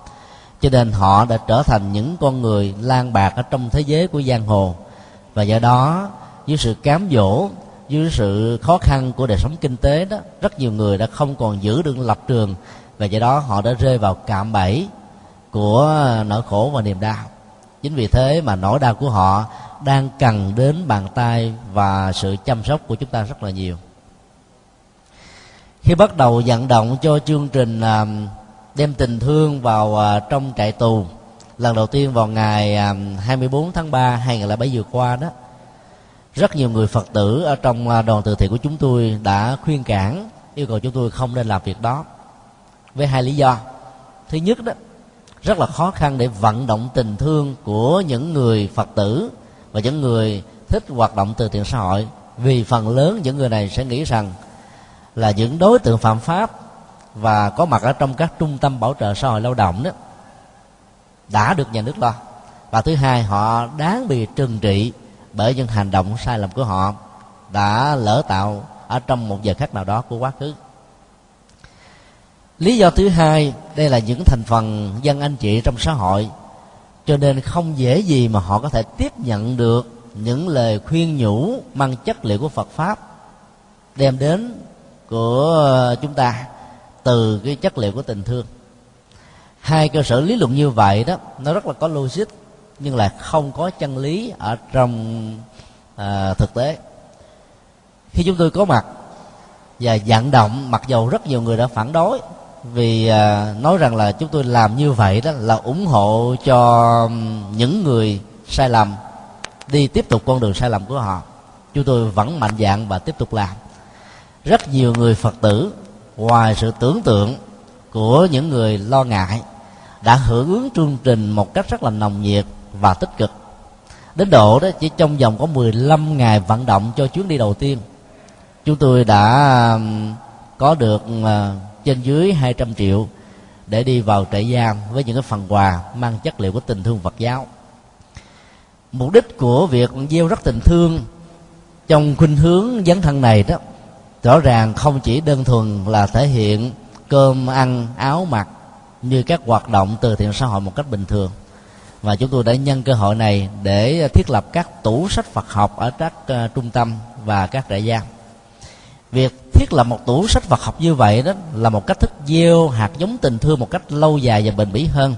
cho nên họ đã trở thành những con người lang bạc ở trong thế giới của giang hồ. Và do đó, dưới sự cám dỗ, dưới sự khó khăn của đời sống kinh tế đó, rất nhiều người đã không còn giữ được lập trường. Và do đó họ đã rơi vào cạm bẫy của nỗi khổ và niềm đau. Chính vì thế mà nỗi đau của họ đang cần đến bàn tay và sự chăm sóc của chúng ta rất là nhiều. Khi bắt đầu vận động cho chương trình à, đem tình thương vào à, trong trại tù. Lần đầu tiên vào ngày à, 24 tháng 3 2007 vừa qua đó, rất nhiều người phật tử ở trong à, đoàn từ thiện của chúng tôi đã khuyên cản, yêu cầu chúng tôi không nên làm việc đó, với hai lý do. Thứ nhất đó, rất là khó khăn để vận động tình thương của những người phật tử và những người thích hoạt động từ thiện xã hội. Vì phần lớn những người này sẽ nghĩ rằng là những đối tượng phạm pháp và có mặt ở trong các trung tâm bảo trợ xã hội lao động đó, đã được nhà nước lo. Và thứ hai, họ đáng bị trừng trị bởi những hành động sai lầm của họ đã lỡ tạo ở trong một giờ khác nào đó của quá khứ. Lý do thứ hai, đây là những thành phần dân anh chị trong xã hội, cho nên không dễ gì mà họ có thể tiếp nhận được những lời khuyên nhủ mang chất liệu của phật pháp đem đến của chúng ta từ cái chất liệu của tình thương. Hai cơ sở lý luận như vậy đó nó rất là có logic nhưng là không có chân lý ở trong à, thực tế. Khi chúng tôi có mặt và vận động mặc dầu rất nhiều người đã phản đối vì à, nói rằng là chúng tôi làm như vậy đó là ủng hộ cho những người sai lầm đi tiếp tục con đường sai lầm của họ. Chúng tôi vẫn mạnh dạn và tiếp tục làm. Rất nhiều người phật tử ngoài sự tưởng tượng của những người lo ngại, đã hưởng ứng chương trình một cách rất là nồng nhiệt và tích cực. Đến độ đó, chỉ trong vòng có 15 ngày vận động cho chuyến đi đầu tiên, chúng tôi đã có được ờ, trên dưới 200 triệu để đi vào trại giam với những cái phần quà mang chất liệu của tình thương Phật giáo. Mục đích của việc gieo rất tình thương trong khuynh hướng dấn thân này đó rõ ràng không chỉ đơn thuần là thể hiện cơm ăn áo mặc như các hoạt động từ thiện xã hội một cách bình thường. Và chúng tôi đã nhân cơ hội này để thiết lập các tủ sách Phật học ở các uh, trung tâm và các trại giam. Việc thiết lập một tủ sách Phật học như vậy đó là một cách thức gieo hạt giống tình thương một cách lâu dài và bền bỉ hơn.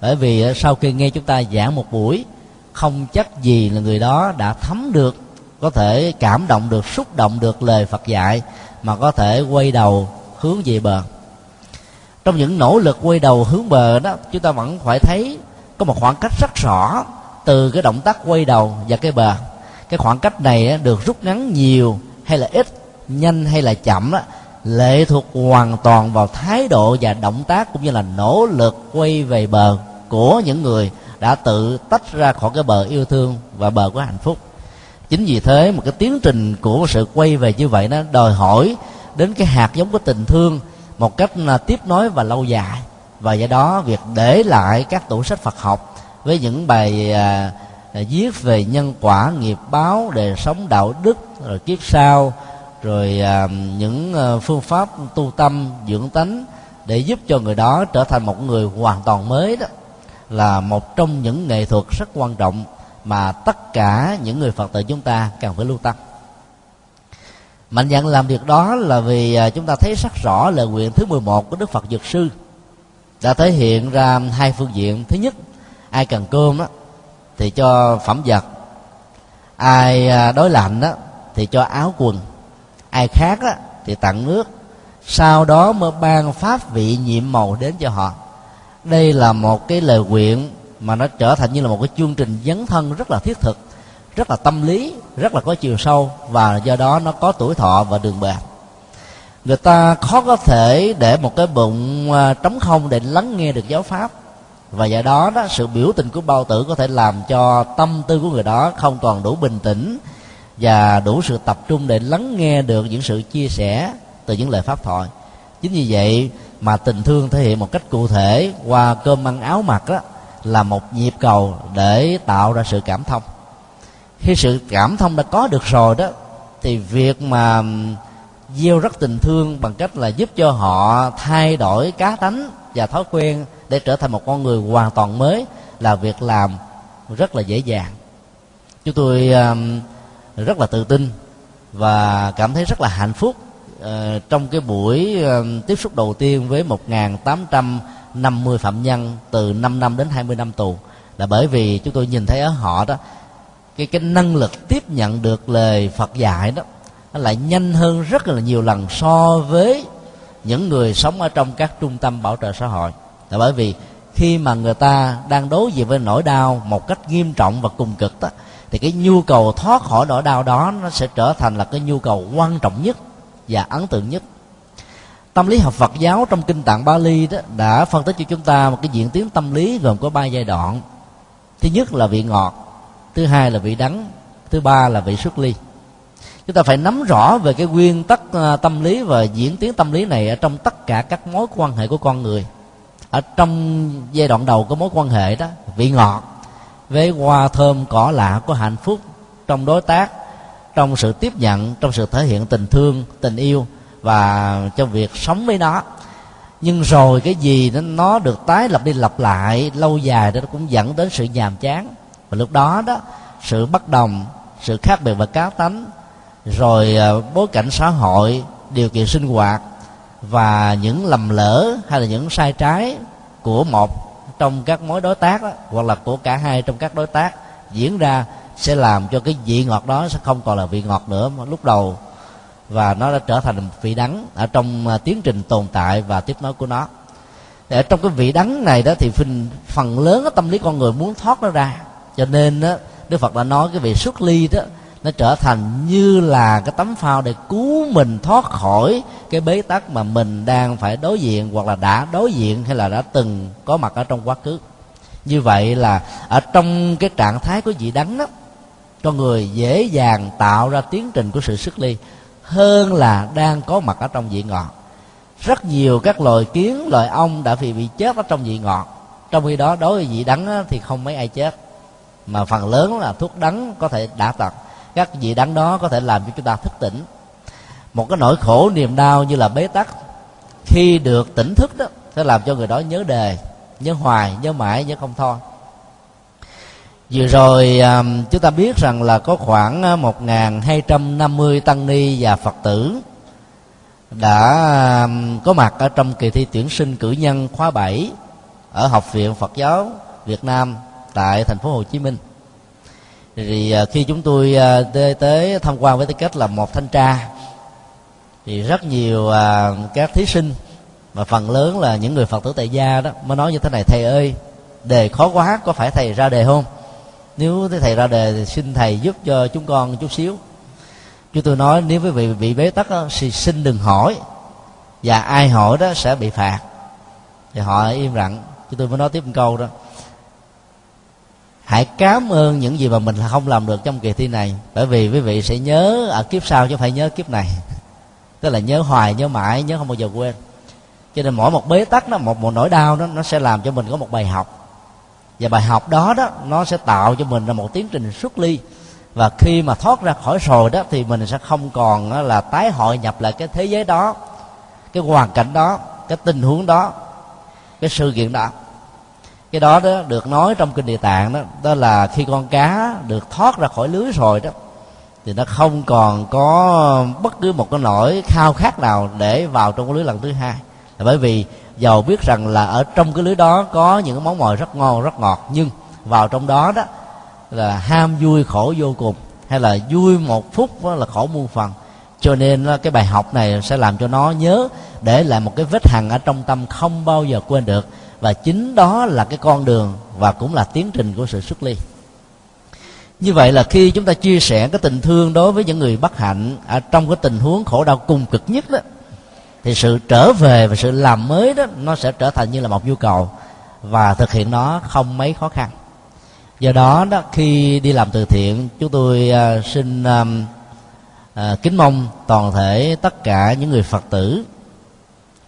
Bởi vì uh, sau khi nghe chúng ta giảng một buổi không chắc gì là người đó đã thấm được có thể cảm động được xúc động được lời Phật dạy mà có thể quay đầu hướng về bờ. Trong những nỗ lực quay đầu hướng bờ đó chúng ta vẫn phải thấy có một khoảng cách rất rõ từ cái động tác quay đầu và cái bờ. Cái khoảng cách này được rút ngắn nhiều hay là ít nhanh hay là chậm đó, lệ thuộc hoàn toàn vào thái độ và động tác cũng như là nỗ lực quay về bờ của những người đã tự tách ra khỏi cái bờ yêu thương và bờ của hạnh phúc chính vì thế một cái tiến trình của sự quay về như vậy nó đòi hỏi đến cái hạt giống của tình thương một cách là tiếp nối và lâu dài. Và do đó việc để lại các tủ sách Phật học với những bài à, à viết về nhân quả nghiệp báo đời sống đạo đức rồi kiếp sau rồi à, những à, phương pháp tu tâm dưỡng tánh để giúp cho người đó trở thành một người hoàn toàn mới đó là một trong những nghệ thuật rất quan trọng mà tất cả những người phật tử chúng ta cần phải lưu tâm. Mạnh dạn làm việc đó là vì à, chúng ta thấy rất rõ lời nguyện thứ 11 của đức phật dược sư đã thể hiện ra hai phương diện. Thứ nhất ai cần cơm đó, thì cho phẩm vật. Ai à, đói lạnh đó, thì cho áo quần. Ai khác đó, thì tặng nước. Sau đó mới ban pháp vị nhiệm màu đến cho họ. Đây là một cái lời nguyện mà nó trở thành như là một cái chương trình dấn thân rất là thiết thực, rất là tâm lý, rất là có chiều sâu, và do đó nó có tuổi thọ và đường bền. Người ta khó có thể để một cái bụng à, trống không để lắng nghe được giáo pháp. Và do đó đó, sự biểu tình của bao tử có thể làm cho tâm tư của người đó không toàn đủ bình tĩnh và đủ sự tập trung để lắng nghe được những sự chia sẻ từ những lời pháp thoại. Chính vì vậy mà tình thương thể hiện một cách cụ thể qua cơm ăn áo mặc đó là một nhịp cầu để tạo ra sự cảm thông. Khi sự cảm thông đã có được rồi đó thì việc mà gieo rất tình thương bằng cách là giúp cho họ thay đổi cá tánh và thói quen để trở thành một con người hoàn toàn mới là việc làm rất là dễ dàng. Chúng tôi rất là tự tin và cảm thấy rất là hạnh phúc ờ, trong cái buổi uh, tiếp xúc đầu tiên với 50 phạm nhân từ 5 năm đến 20 năm tù. Là bởi vì chúng tôi nhìn thấy ở họ đó, cái cái năng lực tiếp nhận được lời Phật dạy đó, nó lại nhanh hơn rất là nhiều lần so với những người sống ở trong các trung tâm bảo trợ xã hội. Là bởi vì khi mà người ta đang đối diện với nỗi đau một cách nghiêm trọng và cùng cực đó, thì cái nhu cầu thoát khỏi nỗi đau đó nó sẽ trở thành là cái nhu cầu quan trọng nhất và ấn tượng nhất tâm lý học Phật giáo trong kinh tạng Bali đó đã phân tích cho chúng ta một cái diễn tiến tâm lý gồm có ba giai đoạn. Thứ nhất là vị ngọt, thứ hai là vị đắng, thứ ba là vị xuất ly. Chúng ta phải nắm rõ về cái nguyên tắc à, tâm lý và diễn tiến tâm lý này ở trong tất cả các mối quan hệ của con người. Ở trong giai đoạn đầu của mối quan hệ đó, vị ngọt với hoa thơm, cỏ lạ của hạnh phúc trong đối tác, trong sự tiếp nhận, trong sự thể hiện tình thương, tình yêu và trong việc sống với nó. Nhưng rồi cái gì nó, nó được tái lập đi lặp lại lâu dài đó nó cũng dẫn đến sự nhàm chán. Và lúc đó đó sự bất đồng sự khác biệt về cá tánh rồi à, bối cảnh xã hội điều kiện sinh hoạt và những lầm lỡ hay là những sai trái của một trong các mối đối tác đó, hoặc là của cả hai trong các đối tác diễn ra sẽ làm cho cái vị ngọt đó sẽ không còn là vị ngọt nữa. Mà lúc đầu và nó đã trở thành một vị đắng ở trong à, tiến trình tồn tại và tiếp nối của nó. Ở trong cái vị đắng này đó thì phần phần lớn cái tâm lý con người muốn thoát nó ra. Cho nên đó, đức phật đã nói cái vị xuất ly đó nó trở thành như là cái tấm phao để cứu mình thoát khỏi cái bế tắc mà mình đang phải đối diện hoặc là đã đối diện hay là đã từng có mặt ở trong quá khứ. Như vậy là ở trong cái trạng thái của vị đắng đó con người dễ dàng tạo ra tiến trình của sự xuất ly hơn là đang có mặt ở trong vị ngọt. Rất nhiều các loài kiến, loài ong đã bị bị chết ở trong vị ngọt. Trong khi đó, đối với vị đắng thì không mấy ai chết. Mà phần lớn là thuốc đắng có thể đã tật. Các vị đắng đó có thể làm cho chúng ta thức tỉnh. Một cái nỗi khổ niềm đau như là bế tắc, khi được tỉnh thức đó, sẽ làm cho người đó nhớ đề, nhớ hoài, nhớ mãi, nhớ không thôi vừa rồi à, chúng ta biết rằng là có khoảng à, một hai trăm năm mươi tăng ni và phật tử đã à, có mặt ở trong kỳ thi tuyển sinh cử nhân khóa 7 ở học viện Phật giáo Việt Nam tại thành phố Hồ Chí Minh. Thì khi chúng tôi tới tham quan với tư cách là một thanh tra, thì rất nhiều các thí sinh mà phần lớn là những người phật tử tại gia đó mới nói như thế này, thầy ơi, đề khó quá, có phải thầy ra đề không? Nếu thầy ra đề thì xin thầy giúp cho chúng con chút xíu. Chúng tôi nói nếu quý vị bị bế tắc đó, thì xin đừng hỏi. Và ai hỏi đó sẽ bị phạt. Thì họ im lặng. Chúng tôi mới nói tiếp một câu đó. Hãy cảm ơn những gì mà mình không làm được trong kỳ thi này bởi vì quý vị sẽ nhớ ở kiếp sau chứ phải nhớ kiếp này. Tức là nhớ hoài nhớ mãi nhớ không bao giờ quên. Cho nên mỗi một bế tắc nó một một nỗi đau đó nó sẽ làm cho mình có một bài học và bài học đó đó, nó sẽ tạo cho mình là một tiến trình xuất ly. Và khi mà thoát ra khỏi rồi đó, thì mình sẽ không còn là tái hội nhập lại cái thế giới đó, cái hoàn cảnh đó, cái tình huống đó, cái sự kiện đó. Cái đó đó được nói trong kinh địa tạng đó đó là khi con cá được thoát ra khỏi lưới rồi đó, thì nó không còn có bất cứ một cái nỗi khao khát nào để vào trong cái lưới lần thứ hai. Là bởi vì giàu biết rằng là ở trong cái lưới đó có những món mồi rất ngon, rất ngọt, nhưng vào trong đó đó là ham vui khổ vô cùng, hay là vui một phút đó là khổ muôn phần. Cho nên cái bài học này sẽ làm cho nó nhớ để lại một cái vết hằn ở trong tâm không bao giờ quên được. Và chính đó là cái con đường và cũng là tiến trình của sự xuất ly. Như vậy là khi chúng ta chia sẻ cái tình thương đối với những người bất hạnh ở trong cái tình huống khổ đau cùng cực nhất đó thì sự trở về và sự làm mới đó nó sẽ trở thành như là một nhu cầu và thực hiện nó không mấy khó khăn. Do đó đó khi đi làm từ thiện chúng tôi uh, xin uh, uh, kính mong toàn thể tất cả những người phật tử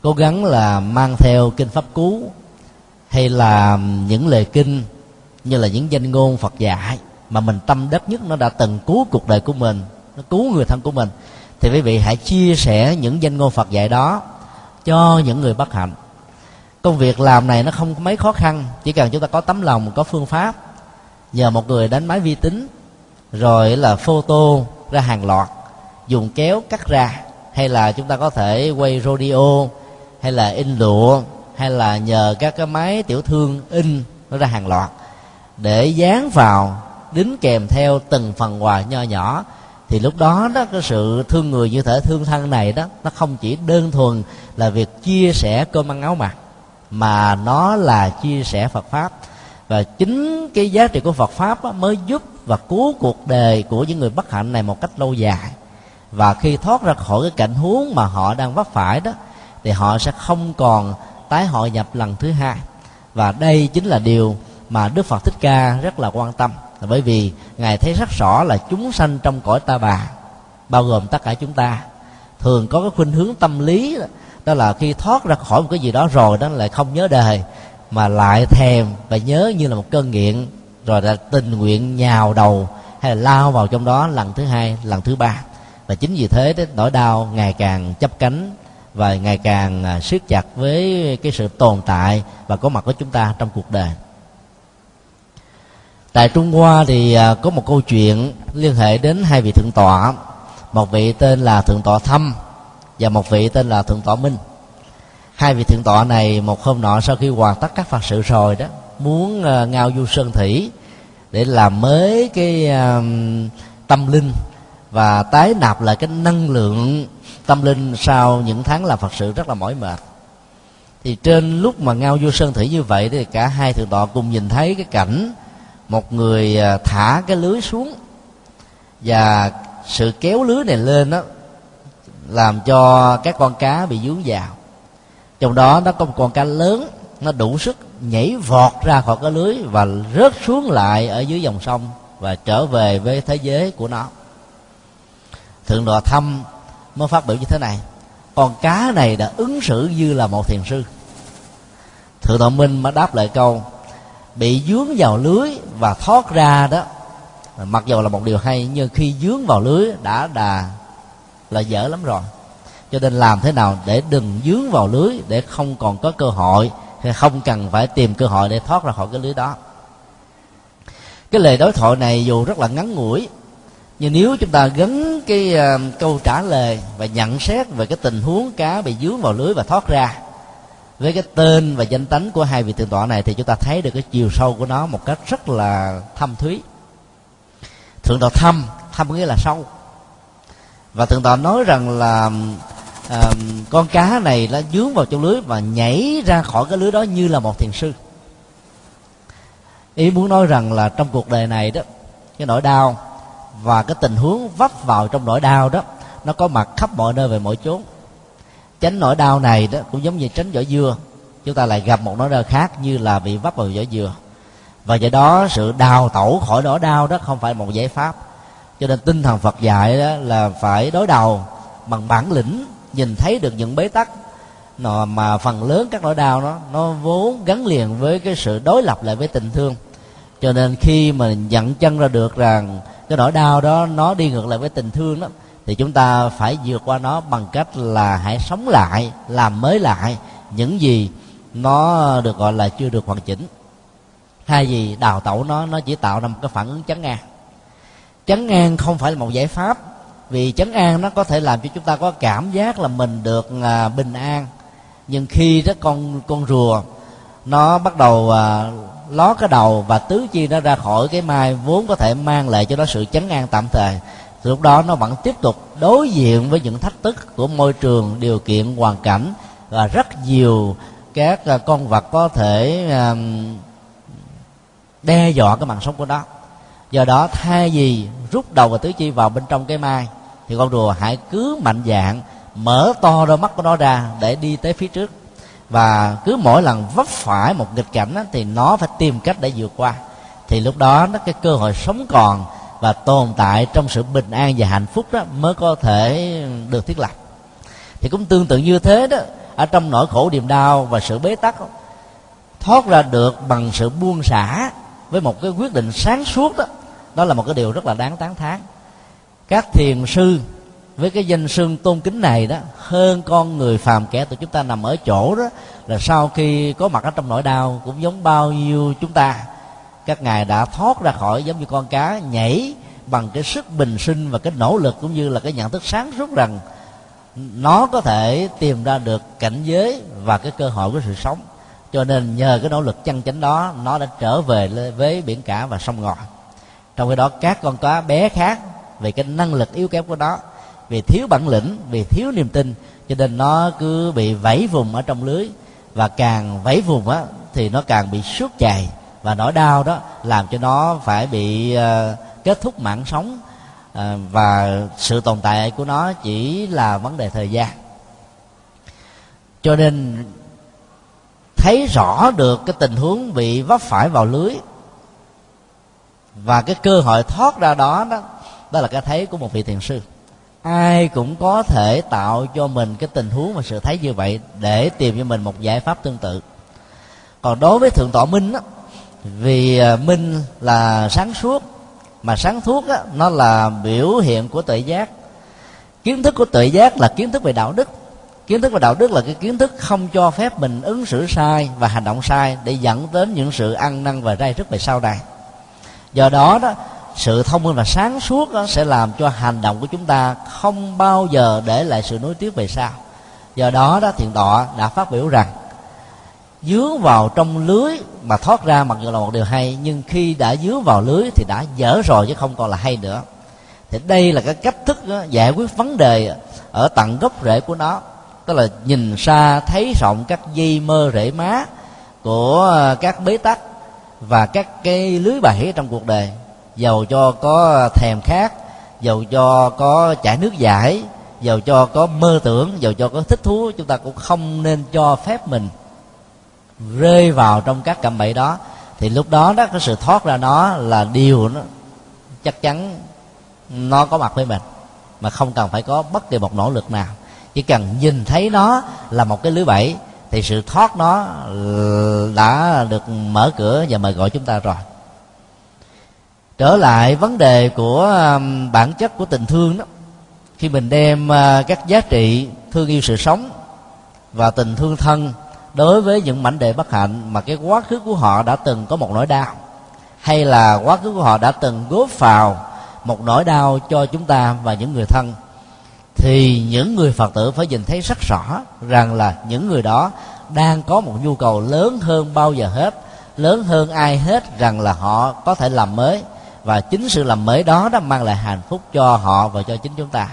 cố gắng là mang theo kinh pháp cú hay là những lời kinh như là những danh ngôn phật dạy mà mình tâm đắc nhất nó đã từng cứu cuộc đời của mình nó cứu người thân của mình thì quý vị hãy chia sẻ những danh ngôn phật dạy đó cho những người bất hạnh. Công việc làm này nó không mấy khó khăn, chỉ cần chúng ta có tấm lòng, có phương pháp. Nhờ một người đánh máy vi tính, rồi là photo ra hàng loạt, dùng kéo cắt ra, hay là chúng ta có thể quay rodeo hay là in lụa, hay là nhờ các cái máy tiểu thương in nó ra hàng loạt, để dán vào, đính kèm theo từng phần quà nho nhỏ thì lúc đó đó, cái sự thương người như thể thương thân này đó, nó không chỉ đơn thuần là việc chia sẻ cơm ăn áo mặc, mà nó là chia sẻ Phật pháp. Và chính cái giá trị của Phật pháp mới giúp và cứu cuộc đời của những người bất hạnh này một cách lâu dài. Và khi thoát ra khỏi cái cảnh huống mà họ đang vấp phải đó, thì họ sẽ không còn tái hội nhập lần thứ hai. Và đây chính là điều mà Đức Phật Thích Ca rất là quan tâm là bởi vì ngài thấy rất rõ là chúng sanh trong cõi ta bà bao gồm tất cả chúng ta thường có cái khuynh hướng tâm lý đó, là khi thoát ra khỏi một cái gì đó rồi đó lại không nhớ đời mà lại thèm và nhớ như là một cơn nghiện rồi là tình nguyện nhào đầu hay là lao vào trong đó lần thứ hai lần thứ ba. Và chính vì thế đó, nỗi đau ngày càng chấp cánh và ngày càng à, siết chặt với cái sự tồn tại và có mặt của chúng ta trong cuộc đời tại trung hoa thì à, có một câu chuyện liên hệ đến hai vị thượng tọa. Một vị tên là thượng tọa thâm và một vị tên là thượng tọa minh. Hai vị thượng tọa này một hôm nọ sau khi hoàn tất các phật sự rồi đó, muốn à, ngao du sơn thủy để làm mới cái à, tâm linh và tái nạp lại cái năng lượng tâm linh sau những tháng làm phật sự rất là mỏi mệt. Thì trên lúc mà ngao du sơn thủy như vậy thì cả hai thượng tọa cùng nhìn thấy cái cảnh một người à, thả cái lưới xuống và sự kéo lưới này lên đó làm cho các con cá bị dướng vào. Trong đó nó có một con cá lớn, nó đủ sức nhảy vọt ra khỏi cái lưới và rớt xuống lại ở dưới dòng sông và trở về với thế giới của nó. Thượng đọa thâm mới phát biểu như thế này, con cá này đã ứng xử như là một thiền sư. Thượng tọa minh mới đáp lại câu bị dướng vào lưới và thoát ra đó. Mặc dù là một điều hay nhưng khi dướng vào lưới đã đà là dở lắm rồi. Cho nên làm thế nào để đừng dướng vào lưới để không còn có cơ hội hay không cần phải tìm cơ hội để thoát ra khỏi cái lưới đó. Cái lời đối thoại này dù rất là ngắn ngủi nhưng nếu chúng ta gắn cái uh, câu trả lời và nhận xét về cái tình huống cá bị dướng vào lưới và thoát ra với cái tên và danh tánh của hai vị thượng tọa này thì chúng ta thấy được cái chiều sâu của nó một cách rất là thâm thúy. Thượng tọa thâm thâm nghĩa là sâu. Và thượng tọa nói rằng là à, con cá này nó dướng vào trong lưới và nhảy ra khỏi cái lưới đó như là một thiền sư. Ý muốn nói rằng là trong cuộc đời này đó cái nỗi đau và cái tình huống vấp vào trong nỗi đau đó nó có mặt khắp mọi nơi về mọi chốn tránh nỗi đau này đó cũng giống như tránh vỏ dưa. Chúng ta lại gặp một nỗi đau khác như là bị vấp vào vỏ dừa. Và do đó sự đào tẩu khỏi nỗi đau đó không phải một giải pháp. Cho nên tinh thần phật dạy đó là phải đối đầu bằng bản lĩnh, nhìn thấy được những bế tắc. Mà phần lớn các nỗi đau nó nó vốn gắn liền với cái sự đối lập lại với tình thương. Cho nên khi mà nhận chân ra được rằng cái nỗi đau đó nó đi ngược lại với tình thương đó thì chúng ta phải vượt qua nó bằng cách là hãy sống lại làm mới lại những gì nó được gọi là chưa được hoàn chỉnh. Hay gì đào tẩu nó nó chỉ tạo ra một cái phản ứng chấn an. Chấn an không phải là một giải pháp vì chấn an nó có thể làm cho chúng ta có cảm giác là mình được à, bình an. Nhưng khi đó con con rùa nó bắt đầu à, ló cái đầu và tứ chi nó ra khỏi cái mai vốn có thể mang lại cho nó sự chấn an tạm thời thì lúc đó nó vẫn tiếp tục đối diện với những thách thức của môi trường điều kiện hoàn cảnh và rất nhiều các à, con vật có thể đe dọa cái mạng sống của nó. Do đó thay vì rút đầu và tứ chi vào bên trong cái mai thì con rùa hãy cứ mạnh dạng mở to đôi mắt của nó ra để đi tới phía trước. Và cứ mỗi lần vấp phải một nghịch cảnh á, thì nó phải tìm cách để vượt qua. Thì lúc đó nó cái cơ hội sống còn và tồn tại trong sự bình an và hạnh phúc đó mới có thể được thiết lập. Thì cũng tương tự như thế đó, ở trong nỗi khổ, niềm đau và sự bế tắc, thoát ra được bằng sự buông xả với một cái quyết định sáng suốt đó đó là một cái điều rất là đáng tán thán. Các thiền sư với cái danh sưng tôn kính này đó, hơn con người phàm kẻ tụi chúng ta nằm ở chỗ đó là sau khi có mặt ở trong nỗi đau cũng giống bao nhiêu chúng ta các ngài đã thoát ra khỏi giống như con cá, nhảy bằng cái sức bình sinh và cái nỗ lực cũng như là cái nhận thức sáng suốt rằng nó có thể tìm ra được cảnh giới và cái cơ hội của sự sống. Cho nên nhờ cái nỗ lực chân chánh đó, nó đã trở về với biển cả và sông ngòi trong khi đó, các con cá bé khác về cái năng lực yếu kém của nó, vì thiếu bản lĩnh, vì thiếu niềm tin, cho nên nó cứ bị vẫy vùng ở trong lưới. Và càng vẫy vùng á, thì nó càng bị suốt chày và nỗi đau đó làm cho nó phải bị uh, kết thúc mạng sống. Uh, và sự tồn tại của nó chỉ là vấn đề thời gian. Cho nên thấy rõ được cái tình huống bị vấp phải vào lưới và cái cơ hội thoát ra đó đó đó là cái thấy của một vị thiền sư. Ai cũng có thể tạo cho mình cái tình huống và sự thấy như vậy để tìm cho mình một giải pháp tương tự. Còn đối với thượng tọa minh á vì à, minh là sáng suốt, mà sáng suốt á, nó là biểu hiện của tuệ giác. Kiến thức của tuệ giác là kiến thức về đạo đức. Kiến thức về đạo đức là cái kiến thức không cho phép mình ứng xử sai và hành động sai để dẫn đến những sự ăn năn và rai rứt về sau này. Do đó đó, sự thông minh và sáng suốt đó sẽ làm cho hành động của chúng ta không bao giờ để lại sự nối tiếp về sau. Do đó đó, thiền tọa đã phát biểu rằng dướng vào trong lưới mà thoát ra mặc dù là một điều hay nhưng khi đã dướng vào lưới thì đã dở rồi chứ không còn là hay nữa. Thì đây là cái cách thức đó, giải quyết vấn đề ở tận gốc rễ của nó. Tức là nhìn xa thấy rộng các dây mơ rễ má của ờ, các bế tắc và các cái lưới bẫy trong cuộc đời. Dầu cho có thèm khát dầu cho có chảy nước giải dầu cho có mơ tưởng dầu cho có thích thú chúng ta cũng không nên cho phép mình rơi vào trong các cạm bẫy đó, thì lúc đó đó, cái sự thoát ra nó là điều nó chắc chắn nó có mặt với mình, mà không cần phải có bất kỳ một nỗ lực nào. Chỉ cần nhìn thấy nó là một cái lưới bẫy, thì sự thoát nó đã được mở cửa và mời gọi chúng ta rồi. Trở lại vấn đề của um, bản chất của tình thương đó. Khi mình đem uh, các giá trị thương yêu sự sống và tình thương thân đối với những mảnh đề bất hạnh mà cái quá khứ của họ đã từng có một nỗi đau, hay là quá khứ của họ đã từng góp vào một nỗi đau cho chúng ta và những người thân, thì những người phật tử phải nhìn thấy rất rõ rằng là những người đó đang có một nhu cầu lớn hơn bao giờ hết, lớn hơn ai hết rằng là họ có thể làm mới. Và chính sự làm mới đó đã mang lại hạnh phúc cho họ và cho chính chúng ta.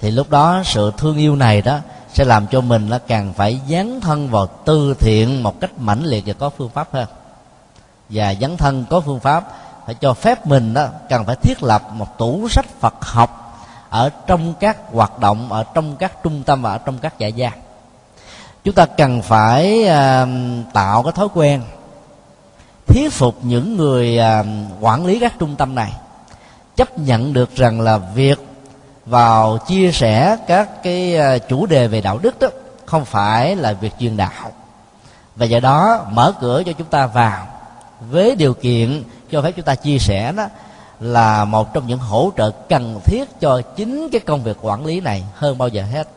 Thì lúc đó sự thương yêu này đó sẽ làm cho mình là càng phải dấn thân vào tư thiện một cách mãnh liệt và có phương pháp hơn. Và dấn thân có phương pháp phải cho phép mình đó cần phải thiết lập một tủ sách Phật học ở trong các hoạt động ở trong các trung tâm và ở trong các trại gia. Chúng ta cần phải uh, tạo cái thói quen thuyết phục những người uh, quản lý các trung tâm này chấp nhận được rằng là việc vào chia sẻ các cái ờ, chủ đề về đạo đức đó không phải là việc truyền đạo. Và do đó mở cửa cho chúng ta vào với điều kiện cho phép chúng ta chia sẻ đó là một trong những hỗ trợ cần thiết cho chính cái công việc quản lý này hơn bao giờ hết.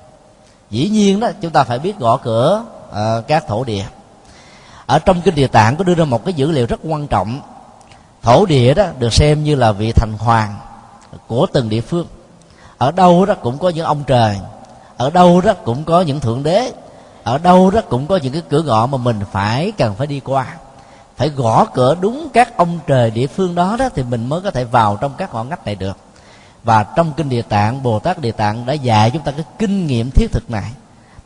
Dĩ nhiên đó chúng ta phải biết gõ cửa uh, các thổ địa. Ở trong kinh địa tạng có đưa ra một cái dữ liệu rất quan trọng. Thổ địa đó được xem như là vị thành hoàng của từng địa phương ở đâu đó cũng có những ông trời. Ở đâu đó cũng có những thượng đế. Ở đâu đó cũng có những cái cửa ngõ mà mình phải cần phải đi qua. Phải gõ cửa đúng các ông trời địa phương đó đó thì mình mới có thể vào trong các ngõ ngách này được. Và trong kinh địa tạng, bồ tát địa tạng đã dạy chúng ta cái kinh nghiệm thiết thực này.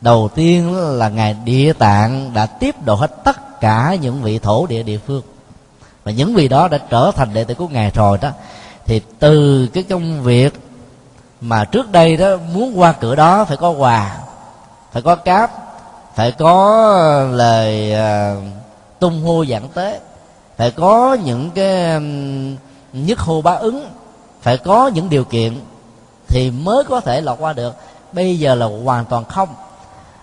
Đầu tiên là ngài địa tạng đã tiếp độ hết tất cả những vị thổ địa địa phương. Và những vị đó đã trở thành đệ tử của ngài rồi đó. Thì từ cái công việc mà trước đây đó muốn qua cửa đó phải có quà phải có cáp phải có lời uh, tung hô giảng tế phải có những cái um, nhất hô bá ứng phải có những điều kiện thì mới có thể lọt qua được. Bây giờ là hoàn toàn không.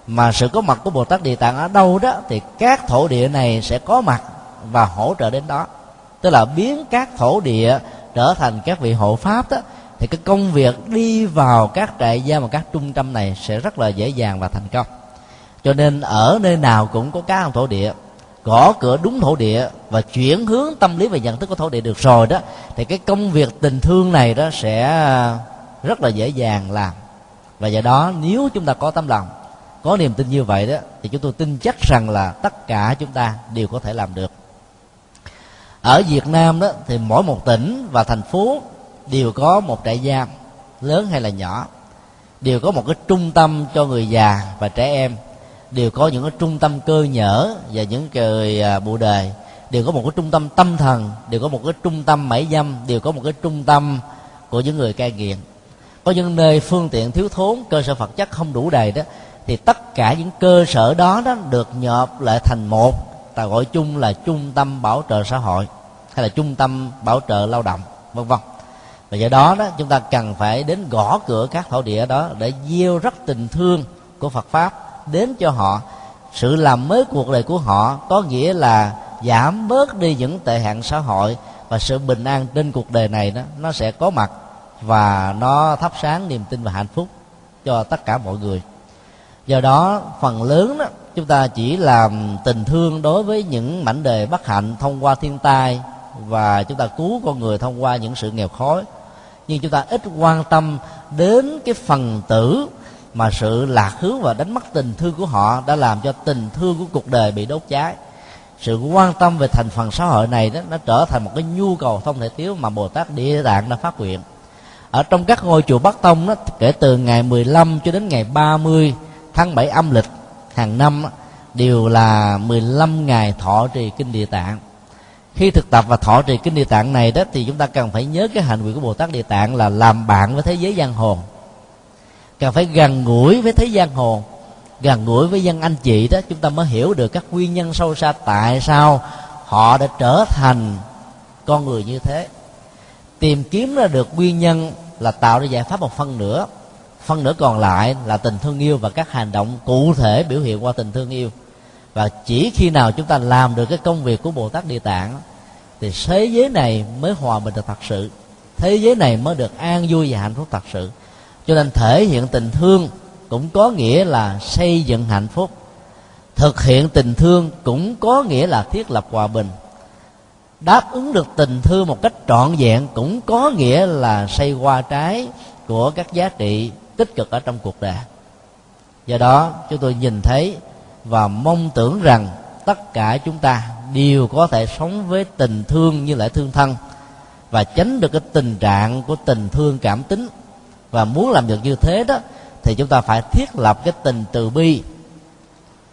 Mà sự có mặt của bồ tát địa tạng ở đâu đó thì các thổ địa này sẽ có mặt và hỗ trợ đến đó. Tức là biến các thổ địa trở thành các vị hộ pháp đó thì cái công việc đi vào các trại giam và các trung tâm này sẽ rất là dễ dàng và thành công. Cho nên ở nơi nào cũng có các thổ địa, gõ cửa đúng thổ địa và chuyển hướng tâm lý và nhận thức của thổ địa được rồi đó, thì cái công việc tình thương này đó sẽ rất là dễ dàng làm. Và do đó, nếu chúng ta có tấm lòng, có niềm tin như vậy đó, thì chúng tôi tin chắc rằng là tất cả chúng ta đều có thể làm được. Ở Việt Nam đó, thì mỗi một tỉnh và thành phố đều có một trại giam lớn hay là nhỏ, đều có một cái trung tâm cho người già và trẻ em, đều có những cái trung tâm cơ nhở và những cái à, bù bộ đề, đều có một cái trung tâm tâm thần, đều có một cái trung tâm mãi dâm, đều có một cái trung tâm của những người cai nghiện. Có những nơi phương tiện thiếu thốn, cơ sở vật chất không đủ đầy đó, thì tất cả những cơ sở đó đó được nhộp lại thành một, ta gọi chung là trung tâm bảo trợ xã hội, hay là trung tâm bảo trợ lao động, vân vân và do đó đó, chúng ta cần phải đến gõ cửa các thổ địa đó để gieo rất tình thương của Phật pháp đến cho họ. Sự làm mới cuộc đời của họ có nghĩa là giảm bớt đi những tệ hạn xã hội và sự bình an trên cuộc đời này đó, nó sẽ có mặt và nó thắp sáng niềm tin và hạnh phúc cho tất cả mọi người. Do đó, phần lớn đó, chúng ta chỉ làm tình thương đối với những mảnh đề bất hạnh thông qua thiên tai và chúng ta cứu con người thông qua những sự nghèo khó nhưng chúng ta ít quan tâm đến cái phần tử mà sự lạc hướng và đánh mất tình thương của họ đã làm cho tình thương của cuộc đời bị đốt cháy. Sự quan tâm về thành phần xã hội này đó, nó trở thành một cái nhu cầu không thể thiếu mà Bồ Tát Địa Tạng đã phát nguyện. Ở trong các ngôi chùa Bắc Tông đó, kể từ ngày 15 cho đến ngày 30 tháng 7 âm lịch hàng năm đều là 15 ngày thọ trì kinh Địa Tạng khi thực tập và thọ trì kinh Địa Tạng này đó, thì chúng ta cần phải nhớ cái hành nguyện của Bồ Tát Địa Tạng là làm bạn với thế giới giang hồ. Cần phải gần gũi với thế gian hồ, gần gũi với dân anh chị đó, chúng ta mới hiểu được các nguyên nhân sâu xa tại sao họ đã trở thành con người như thế. Tìm kiếm ra được nguyên nhân là tạo ra giải pháp một phân nửa phân nửa còn lại là tình thương yêu và các hành động cụ thể biểu hiện qua tình thương yêu và chỉ khi nào chúng ta làm được cái công việc của bồ tát địa tạng, thì thế giới này mới hòa bình được thật sự. Thế giới này mới được an vui và hạnh phúc thật sự. Cho nên thể hiện tình thương cũng có nghĩa là xây dựng hạnh phúc. Thực hiện tình thương cũng có nghĩa là thiết lập hòa bình. Đáp ứng được tình thương một cách trọn vẹn cũng có nghĩa là xây hoa trái của các giá trị tích cực ở trong cuộc đời. Do đó, chúng tôi nhìn thấy và mong tưởng rằng tất cả chúng ta đều có thể sống với tình thương như lại thương thân và tránh được cái tình trạng của tình thương cảm tính. Và muốn làm được như thế đó, thì chúng ta phải thiết lập cái tình từ bi,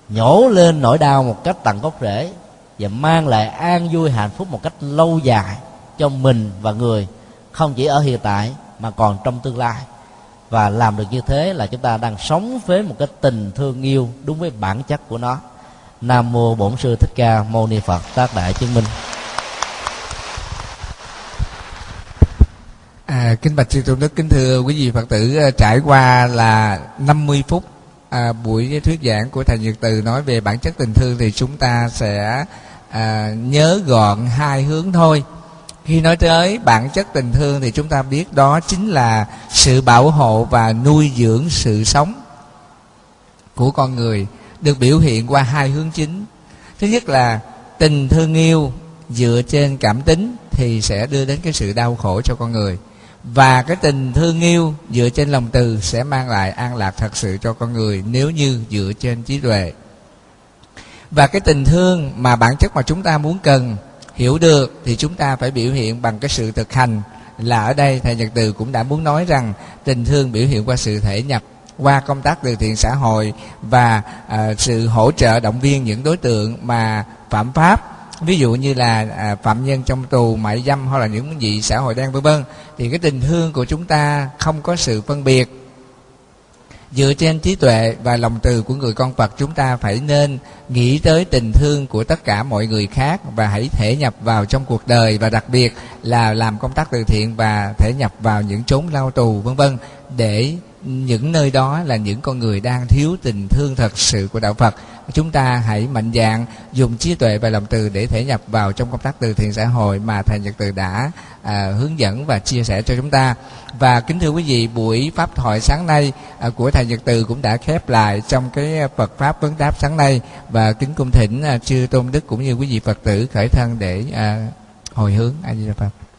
nhổ lên nỗi đau một cách tận gốc rễ và mang lại an vui hạnh phúc một cách lâu dài cho mình và người, không chỉ ở hiện tại mà còn trong tương lai và làm được như thế là chúng ta đang sống với một cái tình thương yêu đúng với bản chất của nó. Nam mô bổn sư thích ca mâu ni phật tác đại chứng minh. À, kính bạch sư tôn đức kính thưa quý vị phật tử à, trải qua là 50 phút à, buổi thuyết giảng của thầy Nhật Từ nói về bản chất tình thương thì chúng ta sẽ à, nhớ gọn hai hướng thôi khi nói tới bản chất tình thương thì chúng ta biết đó chính là sự bảo hộ và nuôi dưỡng sự sống của con người được biểu hiện qua hai hướng chính. Thứ nhất là tình thương yêu dựa trên cảm tính thì sẽ đưa đến cái sự đau khổ cho con người. Và cái tình thương yêu dựa trên lòng từ sẽ mang lại an lạc thật sự cho con người nếu như dựa trên trí tuệ. Và cái tình thương mà bản chất mà chúng ta muốn cần hiểu được thì chúng ta phải biểu hiện bằng cái sự thực hành là ở đây thầy nhật từ cũng đã muốn nói rằng tình thương biểu hiện qua sự thể nhập qua công tác từ thiện xã hội và à, sự hỗ trợ động viên những đối tượng mà phạm pháp. Ví dụ như là à, phạm nhân trong tù mại dâm hoặc là những gì xã hội đen vân vân. Thì cái tình thương của chúng ta không có sự phân biệt dựa trên trí tuệ và lòng từ của người con Phật, chúng ta phải nên nghĩ tới tình thương của tất cả mọi người khác và hãy thể nhập vào trong cuộc đời và đặc biệt là làm công tác từ thiện và thể nhập vào những chốn lao tù, vân vân, để những nơi đó là những con người đang thiếu tình thương thật sự của đạo Phật chúng ta hãy mạnh dạn dùng trí tuệ và lòng từ để thể nhập vào trong công tác từ thiện xã hội mà thầy Nhật Từ đã à, hướng dẫn và chia sẻ cho chúng ta. Và kính thưa quý vị buổi pháp thoại sáng nay à, của thầy Nhật Từ cũng đã khép lại trong cái Phật pháp vấn đáp sáng nay. Và kính cung thỉnh à, chư tôn đức cũng như quý vị Phật tử khởi thân để à, hồi hướng a di đà Phật.